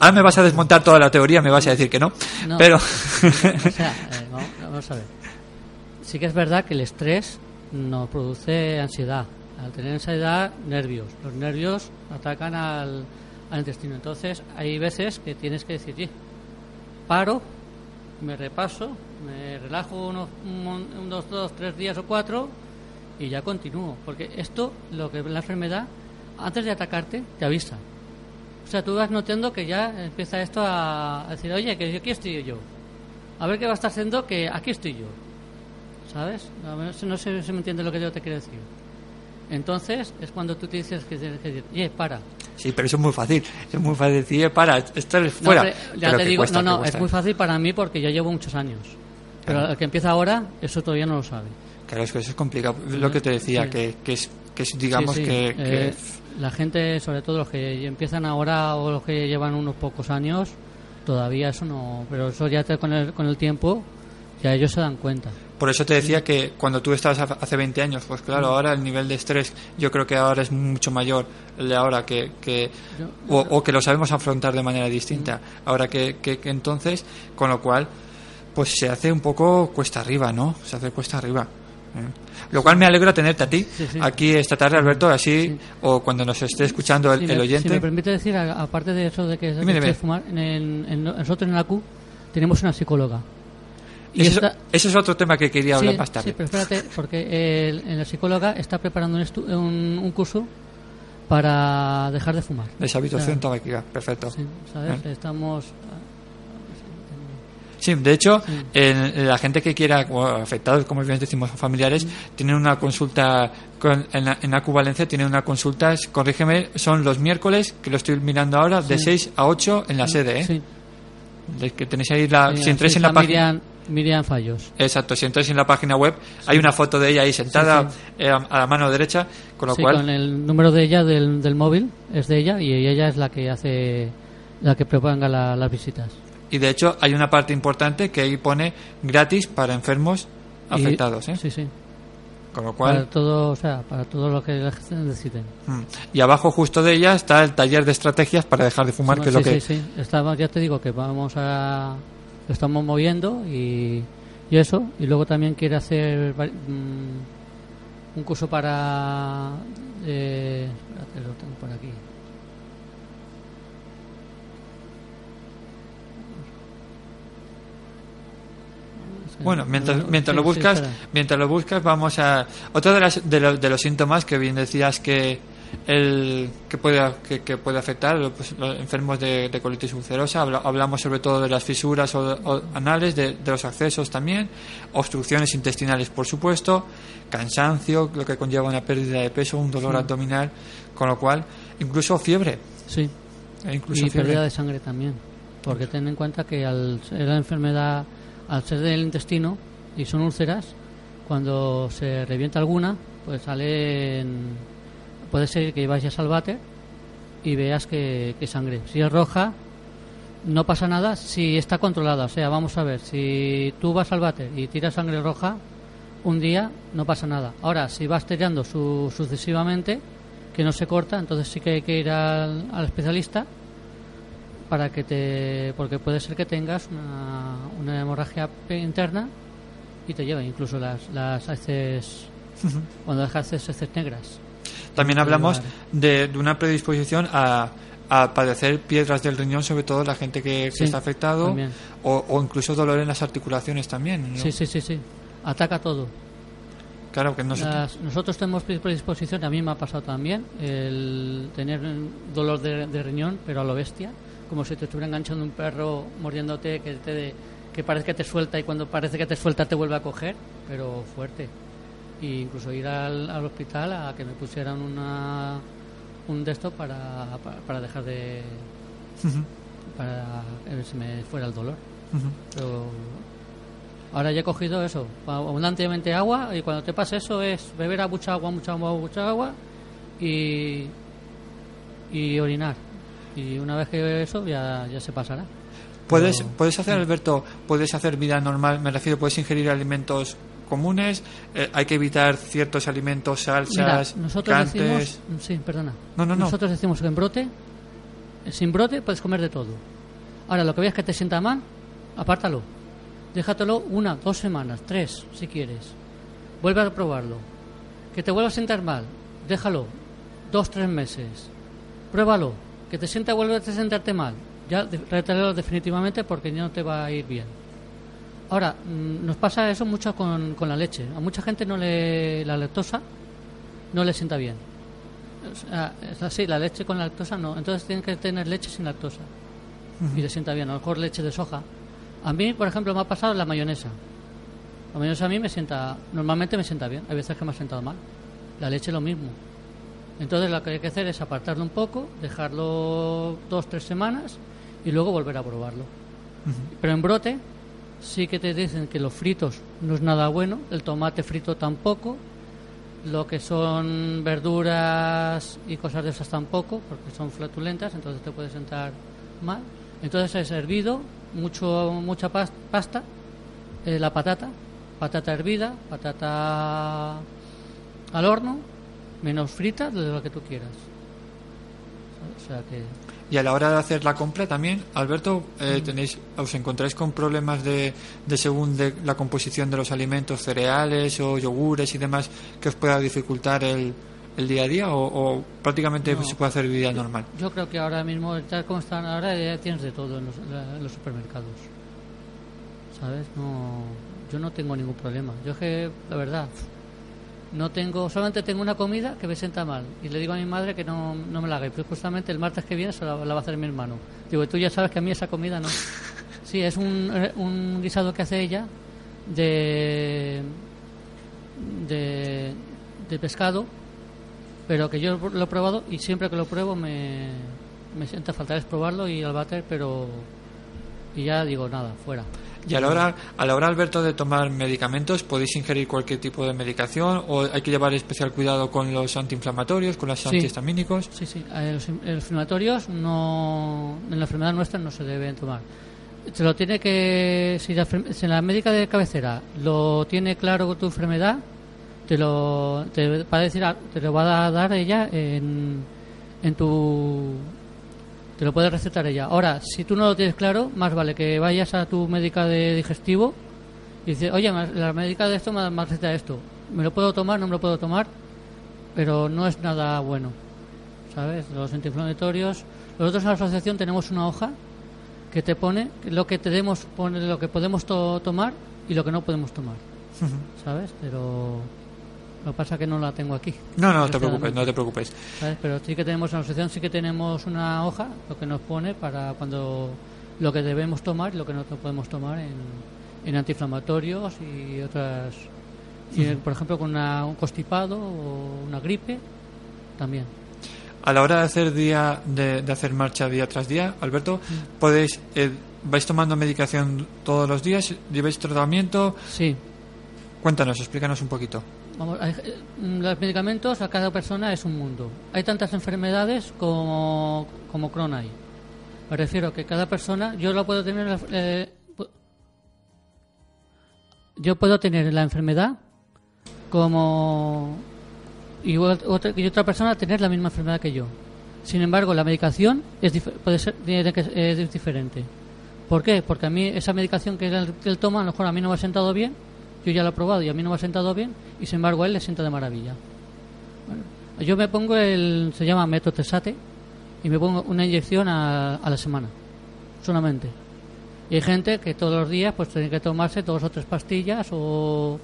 Ahora me vas a desmontar toda la teoría, me vas a decir que no, No. pero O sea, eh, vamos, vamos a ver. Sí que es verdad que el estrés nos produce ansiedad. Al tener ansiedad, nervios. Los nervios atacan al, al intestino. Entonces, hay veces que tienes que decir, "Oye, paro, me repaso, me relajo unos unos dos, tres días o cuatro y ya continúo. Porque esto, lo que la enfermedad, antes de atacarte, te avisa. O sea, tú vas notando que ya empieza esto a, decir, oye, que aquí estoy yo. A ver qué va a estar haciendo, que aquí estoy yo. ¿Sabes? No sé si me entiendes lo que yo te quiero decir. Entonces es cuando tú te dices que tienes que decir, oye, para. sí, pero eso es muy fácil, es muy fácil decir, "Eh, para, esto es No, fuera. hombre, ya Pero te digo, cuesta, no, no, es muy fácil para mí porque yo llevo muchos años. Pero Claro. el que empieza ahora, eso todavía no lo sabe. Claro, es que eso es complicado. Lo que te decía, Sí. que, que es, que es, digamos, Sí, sí. que... que- Eh, la gente, sobre todo los que empiezan ahora o los que llevan unos pocos años, todavía eso no. Pero eso ya te- con, el, con el tiempo, ya ellos se dan cuenta. Por eso te decía que cuando tú estabas hace- hace 20 años, pues claro, ahora el nivel de estrés yo creo que ahora es mucho mayor el de ahora que, que o, o que lo sabemos afrontar de manera distinta. Ahora que, que, que entonces, con lo cual, pues se hace un poco cuesta arriba, ¿no? Se hace cuesta arriba. ¿eh? Lo cual me alegra tenerte a ti Sí, sí. aquí esta tarde, Alberto, así, Sí. o cuando nos esté escuchando el, oyente. si me permite decir, aparte de eso de que dime. fumar, en, en- nosotros en la Q tenemos una psicóloga. Y Ese, esta- ese es otro tema que quería hablar sí, más tarde. sí, pero espérate, porque el- en la psicóloga está preparando un, un, un curso para dejar de fumar. Deshabituación O sea, tabáquica, perfecto. sí, ¿sabes? ¿Eh? Estamos... Sí, de hecho, Sí. en- la gente que quiera, afectados, como bien decimos, familiares, tienen una consulta con- en, la, en Acu Valencia, tienen una consulta, es- corrígeme, son los miércoles, que lo estoy mirando ahora, de Sí. 6 a 8 en la sede, ¿eh? Sí, De que tenéis ahí la, sí, si entráis sí, en la está página. Miriam, Fallos. Exacto, si entráis en la página web, hay una foto de ella ahí sentada Sí, eh, a, la mano derecha, con lo Sí, cual. con el número de ella del, del móvil es de ella y ella es la que hace la que proponga la- las visitas. Y de hecho, hay una parte importante que ahí pone gratis para enfermos Y- afectados, ¿eh? Sí, sí. Con lo cual. Para todo, o sea, para todo lo que necesiten. Mm. Y abajo justo de ella está el taller de estrategias para dejar de fumar, que es lo que sí, sí. Estamos, ya te digo que vamos a lo estamos moviendo y, y eso y luego también quiere hacer mm, un curso para eh, espérate, lo tengo por aquí. Bueno, mientras, mientras lo buscas, mientras lo buscas, vamos a otro de, las, de, los, de los síntomas que bien decías que el que puede que, que puede afectar pues, los enfermos de, de colitis ulcerosa. Habla- hablamos sobre todo de las fisuras o, o anales, de, de los accesos también, obstrucciones intestinales, por supuesto, cansancio, lo que conlleva una pérdida de peso, un dolor Sí. abdominal, con lo cual incluso fiebre, Sí. e incluso y fiebre. pérdida de sangre también porque ten en cuenta que al ser la enfermedad al ser del intestino y son úlceras cuando se revienta alguna pues salen puede ser que vayas al váter y veas que, que sangre si es roja no pasa nada si está controlada. O sea, vamos a ver, si tú vas al váter y tiras sangre roja un día, no pasa nada. Ahora, si vas tirando su- sucesivamente, que no se corta, entonces sí que hay que ir al, al especialista para que te. porque puede ser que tengas una, una hemorragia interna y te lleva incluso las, las heces. cuando dejas heces negras. También hablamos de, de una predisposición a, a padecer piedras del riñón, sobre todo la gente que, está afectado, o, o incluso dolor en las articulaciones también. ¿no? Sí, sí, sí, sí. Ataca todo. Claro que no se- Las- nosotros tenemos predisposición, a mí me ha pasado también, el tener dolor de, de riñón, pero a lo bestia, como si te estuviera enganchando un perro mordiéndote, que, te, que parece que te suelta y cuando parece que te suelta te vuelve a coger, pero fuerte. Y incluso ir al, al hospital a que me pusieran una, un de estos para, para, para dejar de... para que se me fuera el dolor. Ujú. Pero ahora ya he cogido eso, abundantemente agua y cuando te pasa eso es beber a mucha agua, mucha agua, mucha agua y, y orinar. Y una vez que eso ya, ya se pasará. ¿Puedes, Pero- puedes hacer, Alberto, puedes hacer vida normal, me refiero, puedes ingerir alimentos comunes, eh, hay que evitar ciertos alimentos, Mira, salsas, nosotros picantes. decimos, sí, perdona. No, no, no. Nosotros decimos que en brote, eh, sin brote puedes comer de todo. Ahora, lo que veas que te sienta mal, apártalo. Déjatelo una, dos semanas, tres, si quieres. Vuelve a probarlo. Que te vuelva a sentar mal, déjalo. Dos, tres meses. Pruébalo. Que te sienta, vuelve a sentarte mal. Ya, retíralo definitivamente porque ya no te va a ir bien. Ahora, mm, nos pasa eso mucho con, con la leche. A mucha gente no le la lactosa no le sienta bien. O sea, es así, la leche con lactosa no. Entonces tienen que tener leche sin lactosa. Y le sienta bien. A lo mejor leche de soja. A mí, por ejemplo, me ha pasado la mayonesa. La mayonesa a mí me sienta, normalmente me sienta bien. Hay veces que me ha sentado mal. La leche lo mismo. Entonces lo que hay que hacer es apartarlo un poco, dejarlo dos, tres semanas y luego volver a probarlo. Pero en brote sí que te dicen que los fritos no es nada bueno, el tomate frito tampoco, lo que son verduras y cosas de esas tampoco, porque son flatulentas, entonces te puede sentar mal. Entonces es hervido, mucho, mucha pas- pasta, eh, la patata, patata hervida, patata al horno, menos frita, de lo que tú quieras. O sea que... Y a la hora de hacer la compra también, Alberto, eh, tenéis, os encontráis con problemas de, de según de la composición de los alimentos, cereales o yogures y demás, que os pueda dificultar el, el día a día o, o prácticamente No. se puede hacer vida normal. Yo creo que ahora mismo, tal como están ahora, ya tienes de todo en los, en los supermercados. ¿Sabes? No, yo no tengo ningún problema. Yo es que, la verdad, no tengo, solamente tengo una comida que me sienta mal. Y le digo a mi madre que no, no me la haga. Y pues justamente el martes que viene se la, la va a hacer mi hermano. Digo, tú ya sabes que a mí esa comida no. Sí, es un, un guisado que hace ella de, de, pescado pero que yo lo he probado y siempre que lo pruebo me, me sienta falta es probarlo y al váter, pero y ya digo nada, fuera. Y a la hora, a la hora Alberto, de tomar medicamentos, ¿podéis ingerir cualquier tipo de medicación o hay que llevar especial cuidado con los antiinflamatorios, con los Sí. antihistamínicos? Sí, sí, eh, los, in- los inflamatorios no, en la enfermedad nuestra no se deben tomar. Se lo tiene que, si la, si la médica de cabecera lo tiene claro tu enfermedad, te lo, te va a decir, te lo va a dar ella en, en tu, te lo puede recetar ella. Ahora, si tú no lo tienes claro, más vale que vayas a tu médica de digestivo y dices, oye, la médica de esto me, me receta esto. ¿Me lo puedo tomar? ¿No me lo puedo tomar? Pero no es nada bueno. ¿Sabes? Los antiinflamatorios. Nosotros en la asociación tenemos una hoja que te pone lo que tenemos, pone lo que podemos to- tomar y lo que no podemos tomar. ¿Sabes? Pero lo que pasa es que no la tengo aquí. No, no, no te preocupes, no te preocupes. ¿sabes? Pero sí que tenemos en la asociación sí que tenemos una hoja lo que nos pone para cuando lo que debemos tomar y lo que no podemos tomar en, en antiinflamatorios y otras y, por ejemplo con una- un constipado o una gripe también A la hora de hacer día de, de hacer marcha día tras día, Alberto, podéis eh, vais tomando medicación todos los días, lleváis tratamiento. sí Cuéntanos, explícanos un poquito. Vamos, eh, los medicamentos a cada persona es un mundo. Hay tantas enfermedades como, como Crohn hay. Me refiero que cada persona, yo lo puedo tener, eh, yo puedo tener la enfermedad como y ot- otra, y otra persona tener la misma enfermedad que yo. Sin embargo, la medicación es puede ser es diferente. ¿Por qué? Porque a mí esa medicación que él, que él toma, a lo mejor a mí no me ha sentado bien, yo ya lo he probado y a mí no me ha sentado bien, y sin embargo a él le sienta de maravilla. Bueno, yo me pongo el, se llama metotesate, y me pongo una inyección a, a la semana, solamente. Y hay gente que todos los días pues tiene que tomarse dos o tres pastillas o,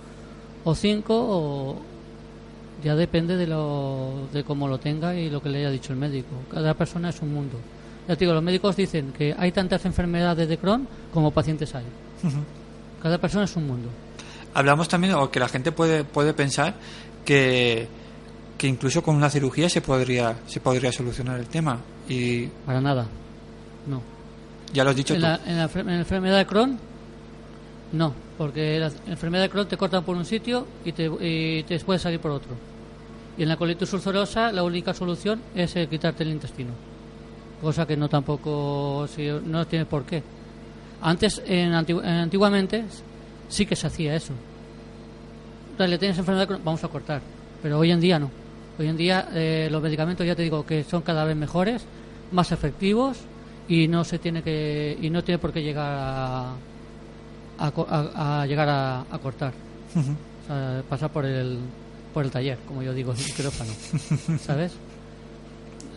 o cinco o ya depende de lo de cómo lo tenga y lo que le haya dicho el médico. Cada persona es un mundo. Ya te digo, los médicos dicen que hay tantas enfermedades de Crohn como pacientes hay. Cada persona es un mundo. Hablamos también, o que la gente puede, puede pensar que, que incluso con una cirugía se podría, se podría solucionar el tema. Y Para nada. No. ya lo has dicho En tú. la, en la en la enfermedad de Crohn, no, porque la enfermedad de Crohn te cortan por un sitio y te, y te puede salir por otro. Y en la colitis ulcerosa la única solución es eh, quitarte el intestino, cosa que no tampoco si- no tiene por qué. Antes, en antiguamente, sí que se hacía eso. Dale, tienes enfermedad vamos a cortar, pero hoy en día no. Hoy en día eh, los medicamentos ya te digo que son cada vez mejores, más efectivos y no se tiene que y no tiene por qué llegar a, a, a- a llegar a, a cortar o sea, pasar por el por el taller como yo digo el quirófano sabes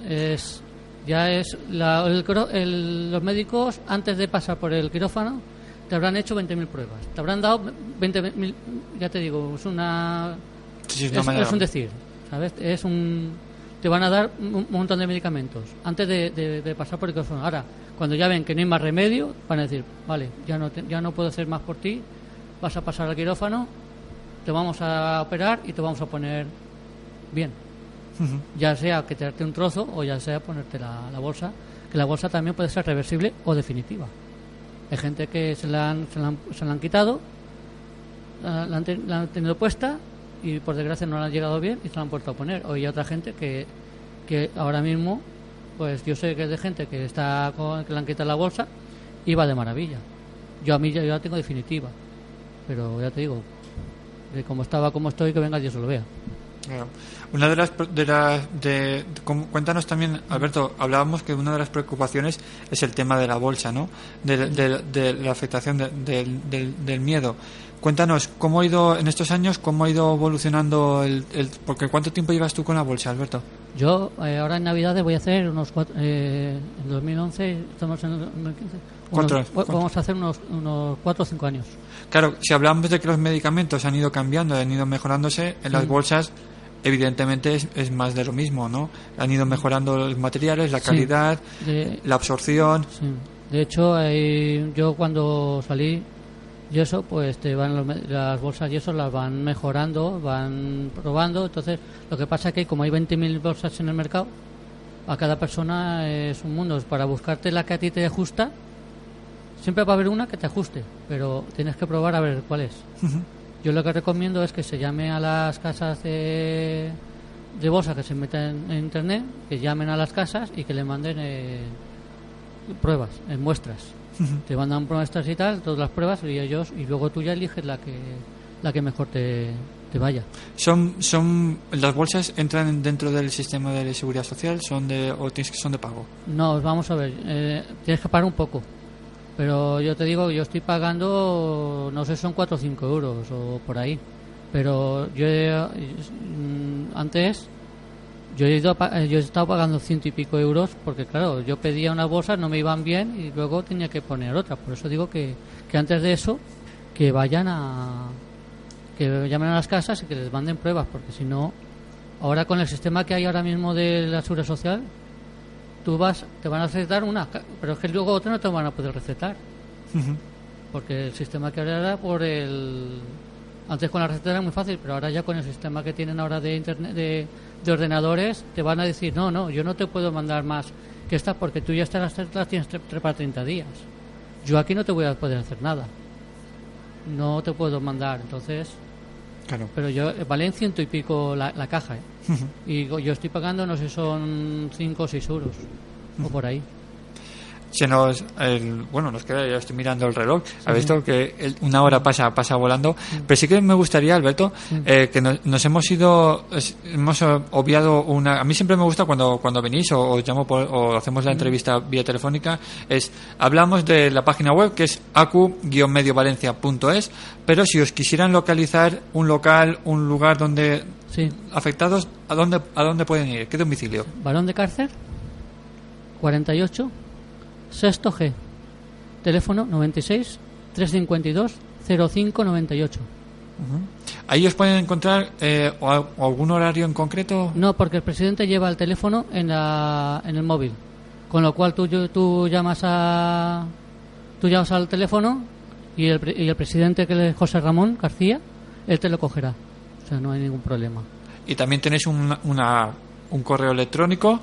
es ya es la- el- los médicos antes de pasar por el quirófano te habrán hecho 20.000 pruebas te habrán dado 20.000 ya te digo es una Sí, es una es, manera- es un decir, ¿sabes? Es un te van a dar un montón de medicamentos antes de, de- de pasar por el quirófano. Ahora, cuando ya ven que no hay más remedio, van a decir, vale, ya no te- ya no puedo hacer más por ti, vas a pasar al quirófano, te vamos a operar y te vamos a poner bien. Ya sea que te darte un trozo o ya sea ponerte la, la bolsa, que la bolsa también puede ser reversible o definitiva. Hay gente que se la han, quitado la, han, la han tenido puesta y por desgracia no la han llegado bien y se la han vuelto a poner. O hay otra gente que, que ahora mismo, pues yo sé que es de gente que está con, que le han quitado la bolsa y va de maravilla. Yo a mí ya, yo la tengo definitiva, pero ya te digo, de cómo estaba, como estoy, que venga Dios lo vea. Una de las, de las de, cuéntanos también, Alberto, hablábamos que una de las preocupaciones es el tema de la bolsa, ¿no? De, de- de la afectación de- del- del, miedo. Cuéntanos, ¿cómo ha ido en estos años, cómo ha ido evolucionando el, el- porque cuánto tiempo llevas tú con la bolsa, Alberto? Yo eh, ahora en Navidades voy a hacer unos cuatro, eh, en 2011, estamos en 2015, Cuatro- unos- cuatro. vamos a hacer unos, unos cuatro o cinco años. Claro, si hablamos de que los medicamentos han ido cambiando, han ido mejorándose, en las Sí. bolsas evidentemente es, es más de lo mismo, ¿no? Han ido mejorando los materiales, la Sí. calidad, De, la absorción. Sí. De hecho, eh, yo cuando salí y eso, pues te van los las bolsas y eso las van mejorando, van probando. Entonces, lo que pasa es que como hay 20.000 bolsas en el mercado, a cada persona es un mundo. Para buscarte la que a ti te ajusta, siempre va a haber una que te ajuste, pero tienes que probar a ver cuál es. Yo lo que recomiendo es que se llame a las casas de, de bolsa que se metan en internet, que llamen a las casas y que le manden eh, pruebas, en muestras. Te mandan muestras y tal, todas las pruebas y ellos y luego tú ya eliges la que la que mejor te, te vaya. Son, son, las bolsas entran dentro del sistema de seguridad social, son de, o tienes que son de pago. No, vamos a ver, eh, tienes que pagar un poco. Pero yo te digo, yo estoy pagando, no sé, son 4 o 5 euros o por ahí. Pero yo mm, antes, yo he, ido a yo he estado pagando ciento y pico euros porque, claro, yo pedía unas bolsas, no me iban bien y luego tenía que poner otras. Por eso digo que, que antes de eso, que vayan a. que llamen a las casas y que les manden pruebas, porque si no, ahora con el sistema que hay ahora mismo de la seguridad social, tú vas, te van a recetar una, pero es que luego otra no te van a poder recetar. Porque el sistema que ahora era por el. Antes con la receta era muy fácil, pero ahora ya con el sistema que tienen ahora de internet, de, de ordenadores, te van a decir: no, no, yo no te puedo mandar más que esta porque tú ya estas las tienes para 30 días. Yo aquí no te voy a poder hacer nada. No te puedo mandar, entonces. Claro. Pero yo, eh, vale en ciento y pico la, la caja, ¿eh? Y yo estoy pagando, no sé, son 5 o 6 euros. O por ahí. Se nos el- bueno nos queda ya estoy mirando el reloj. Ha visto que el- una hora pasa pasa volando pero sí que me gustaría Alberto eh, que nos, nos hemos ido hemos obviado una a mí siempre me gusta cuando cuando venís o, os llamo por- o hacemos la entrevista vía telefónica es hablamos de la página web que es acu-mediovalencia.es pero si os quisieran localizar un local un lugar donde Sí. afectados a dónde a dónde pueden ir qué domicilio Barón de Cárcer, 48, sexto G. Teléfono 96 352 0598. Ahí os pueden encontrar eh, o, al- o algún horario en concreto. No, porque el presidente lleva el teléfono en, la, en el móvil. Con lo cual tú, tú llamas a tú llamas al teléfono y el, y el presidente que es José Ramón García, él te lo cogerá. O sea, no hay ningún problema. Y también tenéis un, una- un correo electrónico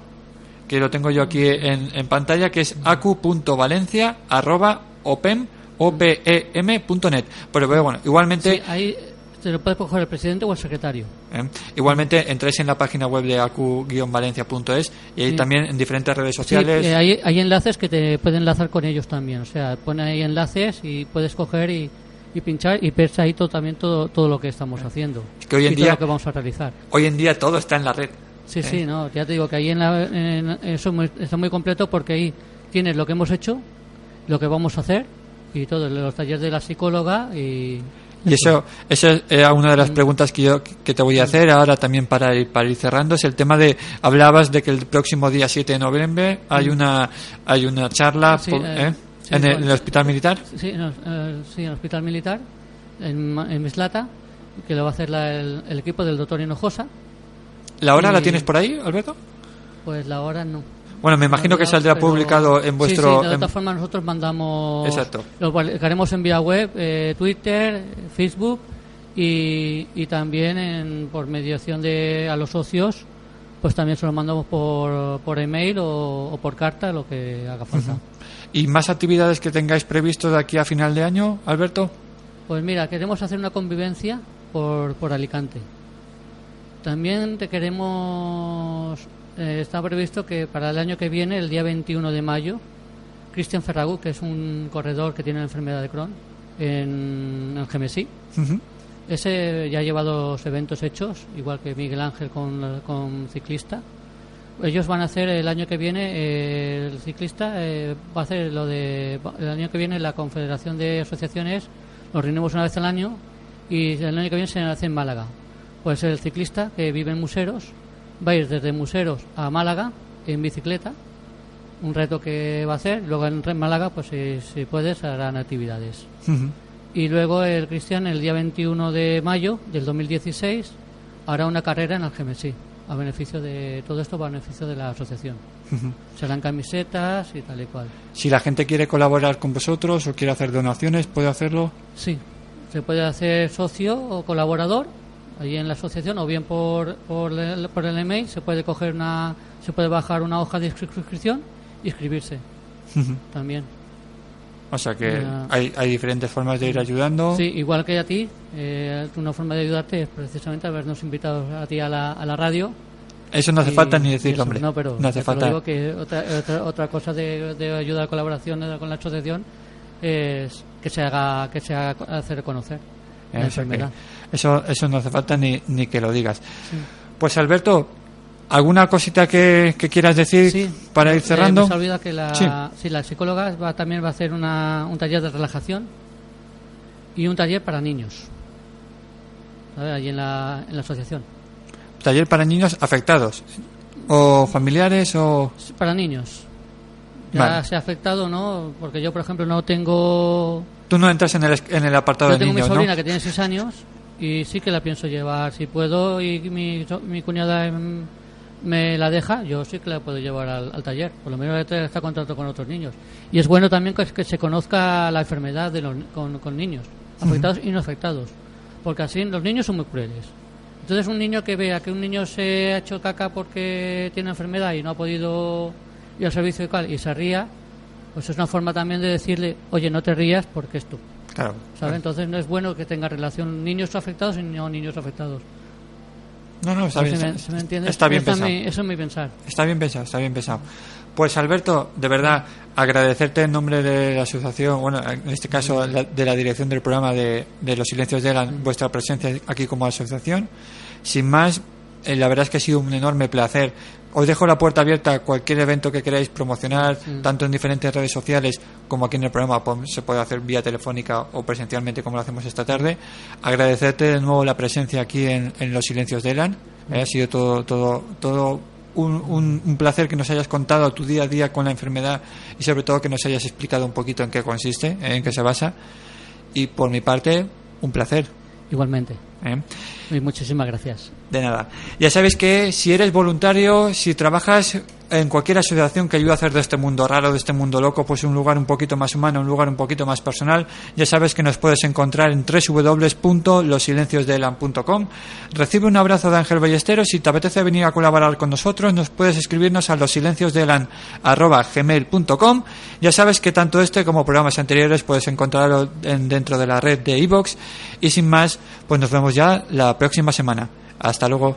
que lo tengo yo aquí en, en pantalla que es acu.valencia@opem opem.net. Pero bueno, igualmente Sí, ahí te lo puede coger el presidente o el secretario. ¿eh? Igualmente entráis en la página web de acu-valencia.es y ahí Sí. también en diferentes redes Sí, sociales. eh, hay, hay enlaces que te pueden enlazar con ellos también. O sea, pone ahí enlaces y puedes coger y, y pinchar y ver ahí todo, también todo, todo lo que estamos haciendo. Es que hoy en y todo día- lo que vamos a realizar. Hoy en día todo está en la red. Sí, ¿eh? sí, no, ya te digo que ahí en la, en- eso muy- está muy completo porque ahí tienes lo que hemos hecho, lo que vamos a hacer y todo, los talleres de la psicóloga y... Y eso, eso era una de las Mm. preguntas que yo que te voy a hacer ahora también para ir, para ir cerrando. Es el tema de, hablabas de que el próximo día 7 de noviembre hay una, hay una charla Mm. Sí, por- eh, ¿eh? sí, en, el, con- en el hospital militar. Sí, en, el- eh, sí, en el hospital militar, en, en Mislata, que lo va a hacer la- el, el equipo del doctor Hinojosa. ¿La hora la tienes por ahí, Alberto? Pues la hora no. Bueno, me imagino que saldrá pero- publicado en vuestro... sí, de en- otra forma nosotros mandamos... Exacto. Lo publicaremos en vía web, eh, Twitter, Facebook y, y también en, por mediación de a los socios, pues también se lo mandamos por, por email o, o por carta, lo que haga falta. ¿Y más actividades que tengáis previsto de aquí a final de año, Alberto? Pues mira, queremos hacer una convivencia por, por Alicante. También te queremos... eh, está previsto que para el año que viene, el día 21 de mayo, Cristian Ferragut, que es un corredor que tiene la enfermedad de Crohn en, en Gemesí, ese ya lleva dos eventos hechos, igual que Miguel Ángel con, con ciclista. Ellos van a hacer el año que viene, eh, el ciclista eh, va a hacer lo de. El año que viene la Confederación de Asociaciones, nos reunimos una vez al año y el año que viene se hace en Málaga. Pues el ciclista que vive en Museros va a ir desde Museros a Málaga en bicicleta, un reto que va a hacer. Luego en Málaga, pues si, si puede, se harán actividades. Y luego el Cristian, el día 21 de mayo del 2016, hará una carrera en Algemesí, a beneficio de todo esto, a beneficio de la asociación. Serán camisetas y tal y cual. Si la gente quiere colaborar con vosotros o quiere hacer donaciones, puede hacerlo. Sí, se puede hacer socio o colaborador allí en la asociación o bien por, por, el, por el email se puede coger una se puede bajar una hoja de suscripción y inscribirse también. O sea que hay, hay diferentes formas de ir ayudando. Sí, igual que a ti, eh, una forma de ayudarte es precisamente habernos invitado a ti a la, a la radio. Eso no hace Y- falta ni decirlo, eso, hombre. No, pero no hace falta. digo que otra, otra, otra cosa de, de ayuda a colaboración con la asociación es que se haga que se haga hacer conocer sea que enfermedad. eso, eso no hace falta ni, ni que lo digas. Pues Alberto, ¿alguna cosita que, que quieras decir Sí, para ir eh, cerrando? me se olvida que la, Sí. sí, la psicóloga va, también va a hacer una, un taller de relajación y un taller para niños. ¿Vale? Allí en la, en la asociación. Taller para niños afectados. O familiares o... Para niños. Ya Vale. se ha afectado, ¿no? Porque yo, por ejemplo, no tengo. Tú no entras en el, en el apartado Yo de tengo mi niños, sobrina ¿no? que tiene 6 años y sí que la pienso llevar. Si puedo y mi, mi cuñada em, me la deja, yo sí que la puedo llevar al, al taller. Por lo menos está en contacto con otros niños. Y es bueno también que, que se conozca la enfermedad de los, con, con niños, afectados y no afectados. Porque así los niños son muy crueles. Entonces un niño que vea que un niño se ha hecho caca porque tiene enfermedad y no ha podido ir al servicio de cal y se ría, pues es una forma también de decirle, oye, no te rías porque es tú. Claro. ¿sabe? Entonces no es bueno que tenga relación niños afectados y no niños afectados. No, no, está Se bien. me- se me entiende. Está bien pensado. mi- eso es mi pensar. Está bien pensado, está bien pensado. Pues Alberto, de verdad, agradecerte en nombre de la asociación, bueno, en este caso la- de la dirección del programa de, de Los Silencios de Elan, vuestra presencia aquí como asociación. Sin más, eh, la verdad es que ha sido un enorme placer. Os dejo la puerta abierta a cualquier evento que queráis promocionar, tanto en diferentes redes sociales como aquí en el programa. pues, Se puede hacer vía telefónica o presencialmente como lo hacemos esta tarde. Agradecerte de nuevo la presencia aquí en, en Los Silencios de Elan. Eh, ha sido todo, todo, todo un, un- un placer que nos hayas contado tu día a día con la enfermedad y sobre todo que nos hayas explicado un poquito en qué consiste, en qué se basa. Y por mi parte, un placer. Igualmente. ¿Eh? Y muchísimas gracias. De nada. Ya sabes que si eres voluntario, si trabajas en cualquier asociación que ayude a hacer de este mundo raro, de este mundo loco, pues un lugar un poquito más humano, un lugar un poquito más personal, ya sabes que nos puedes encontrar en www.losilenciosdeelan.com. Recibe un abrazo de Ángel Ballesteros. Si te apetece venir a colaborar con nosotros, nos puedes escribirnos a losilenciosdeelan.gmail.com. Ya sabes que tanto este como programas anteriores puedes encontrarlo en- dentro de la red de iVoox. Y sin más, pues nos vemos ya la próxima semana. Hasta luego.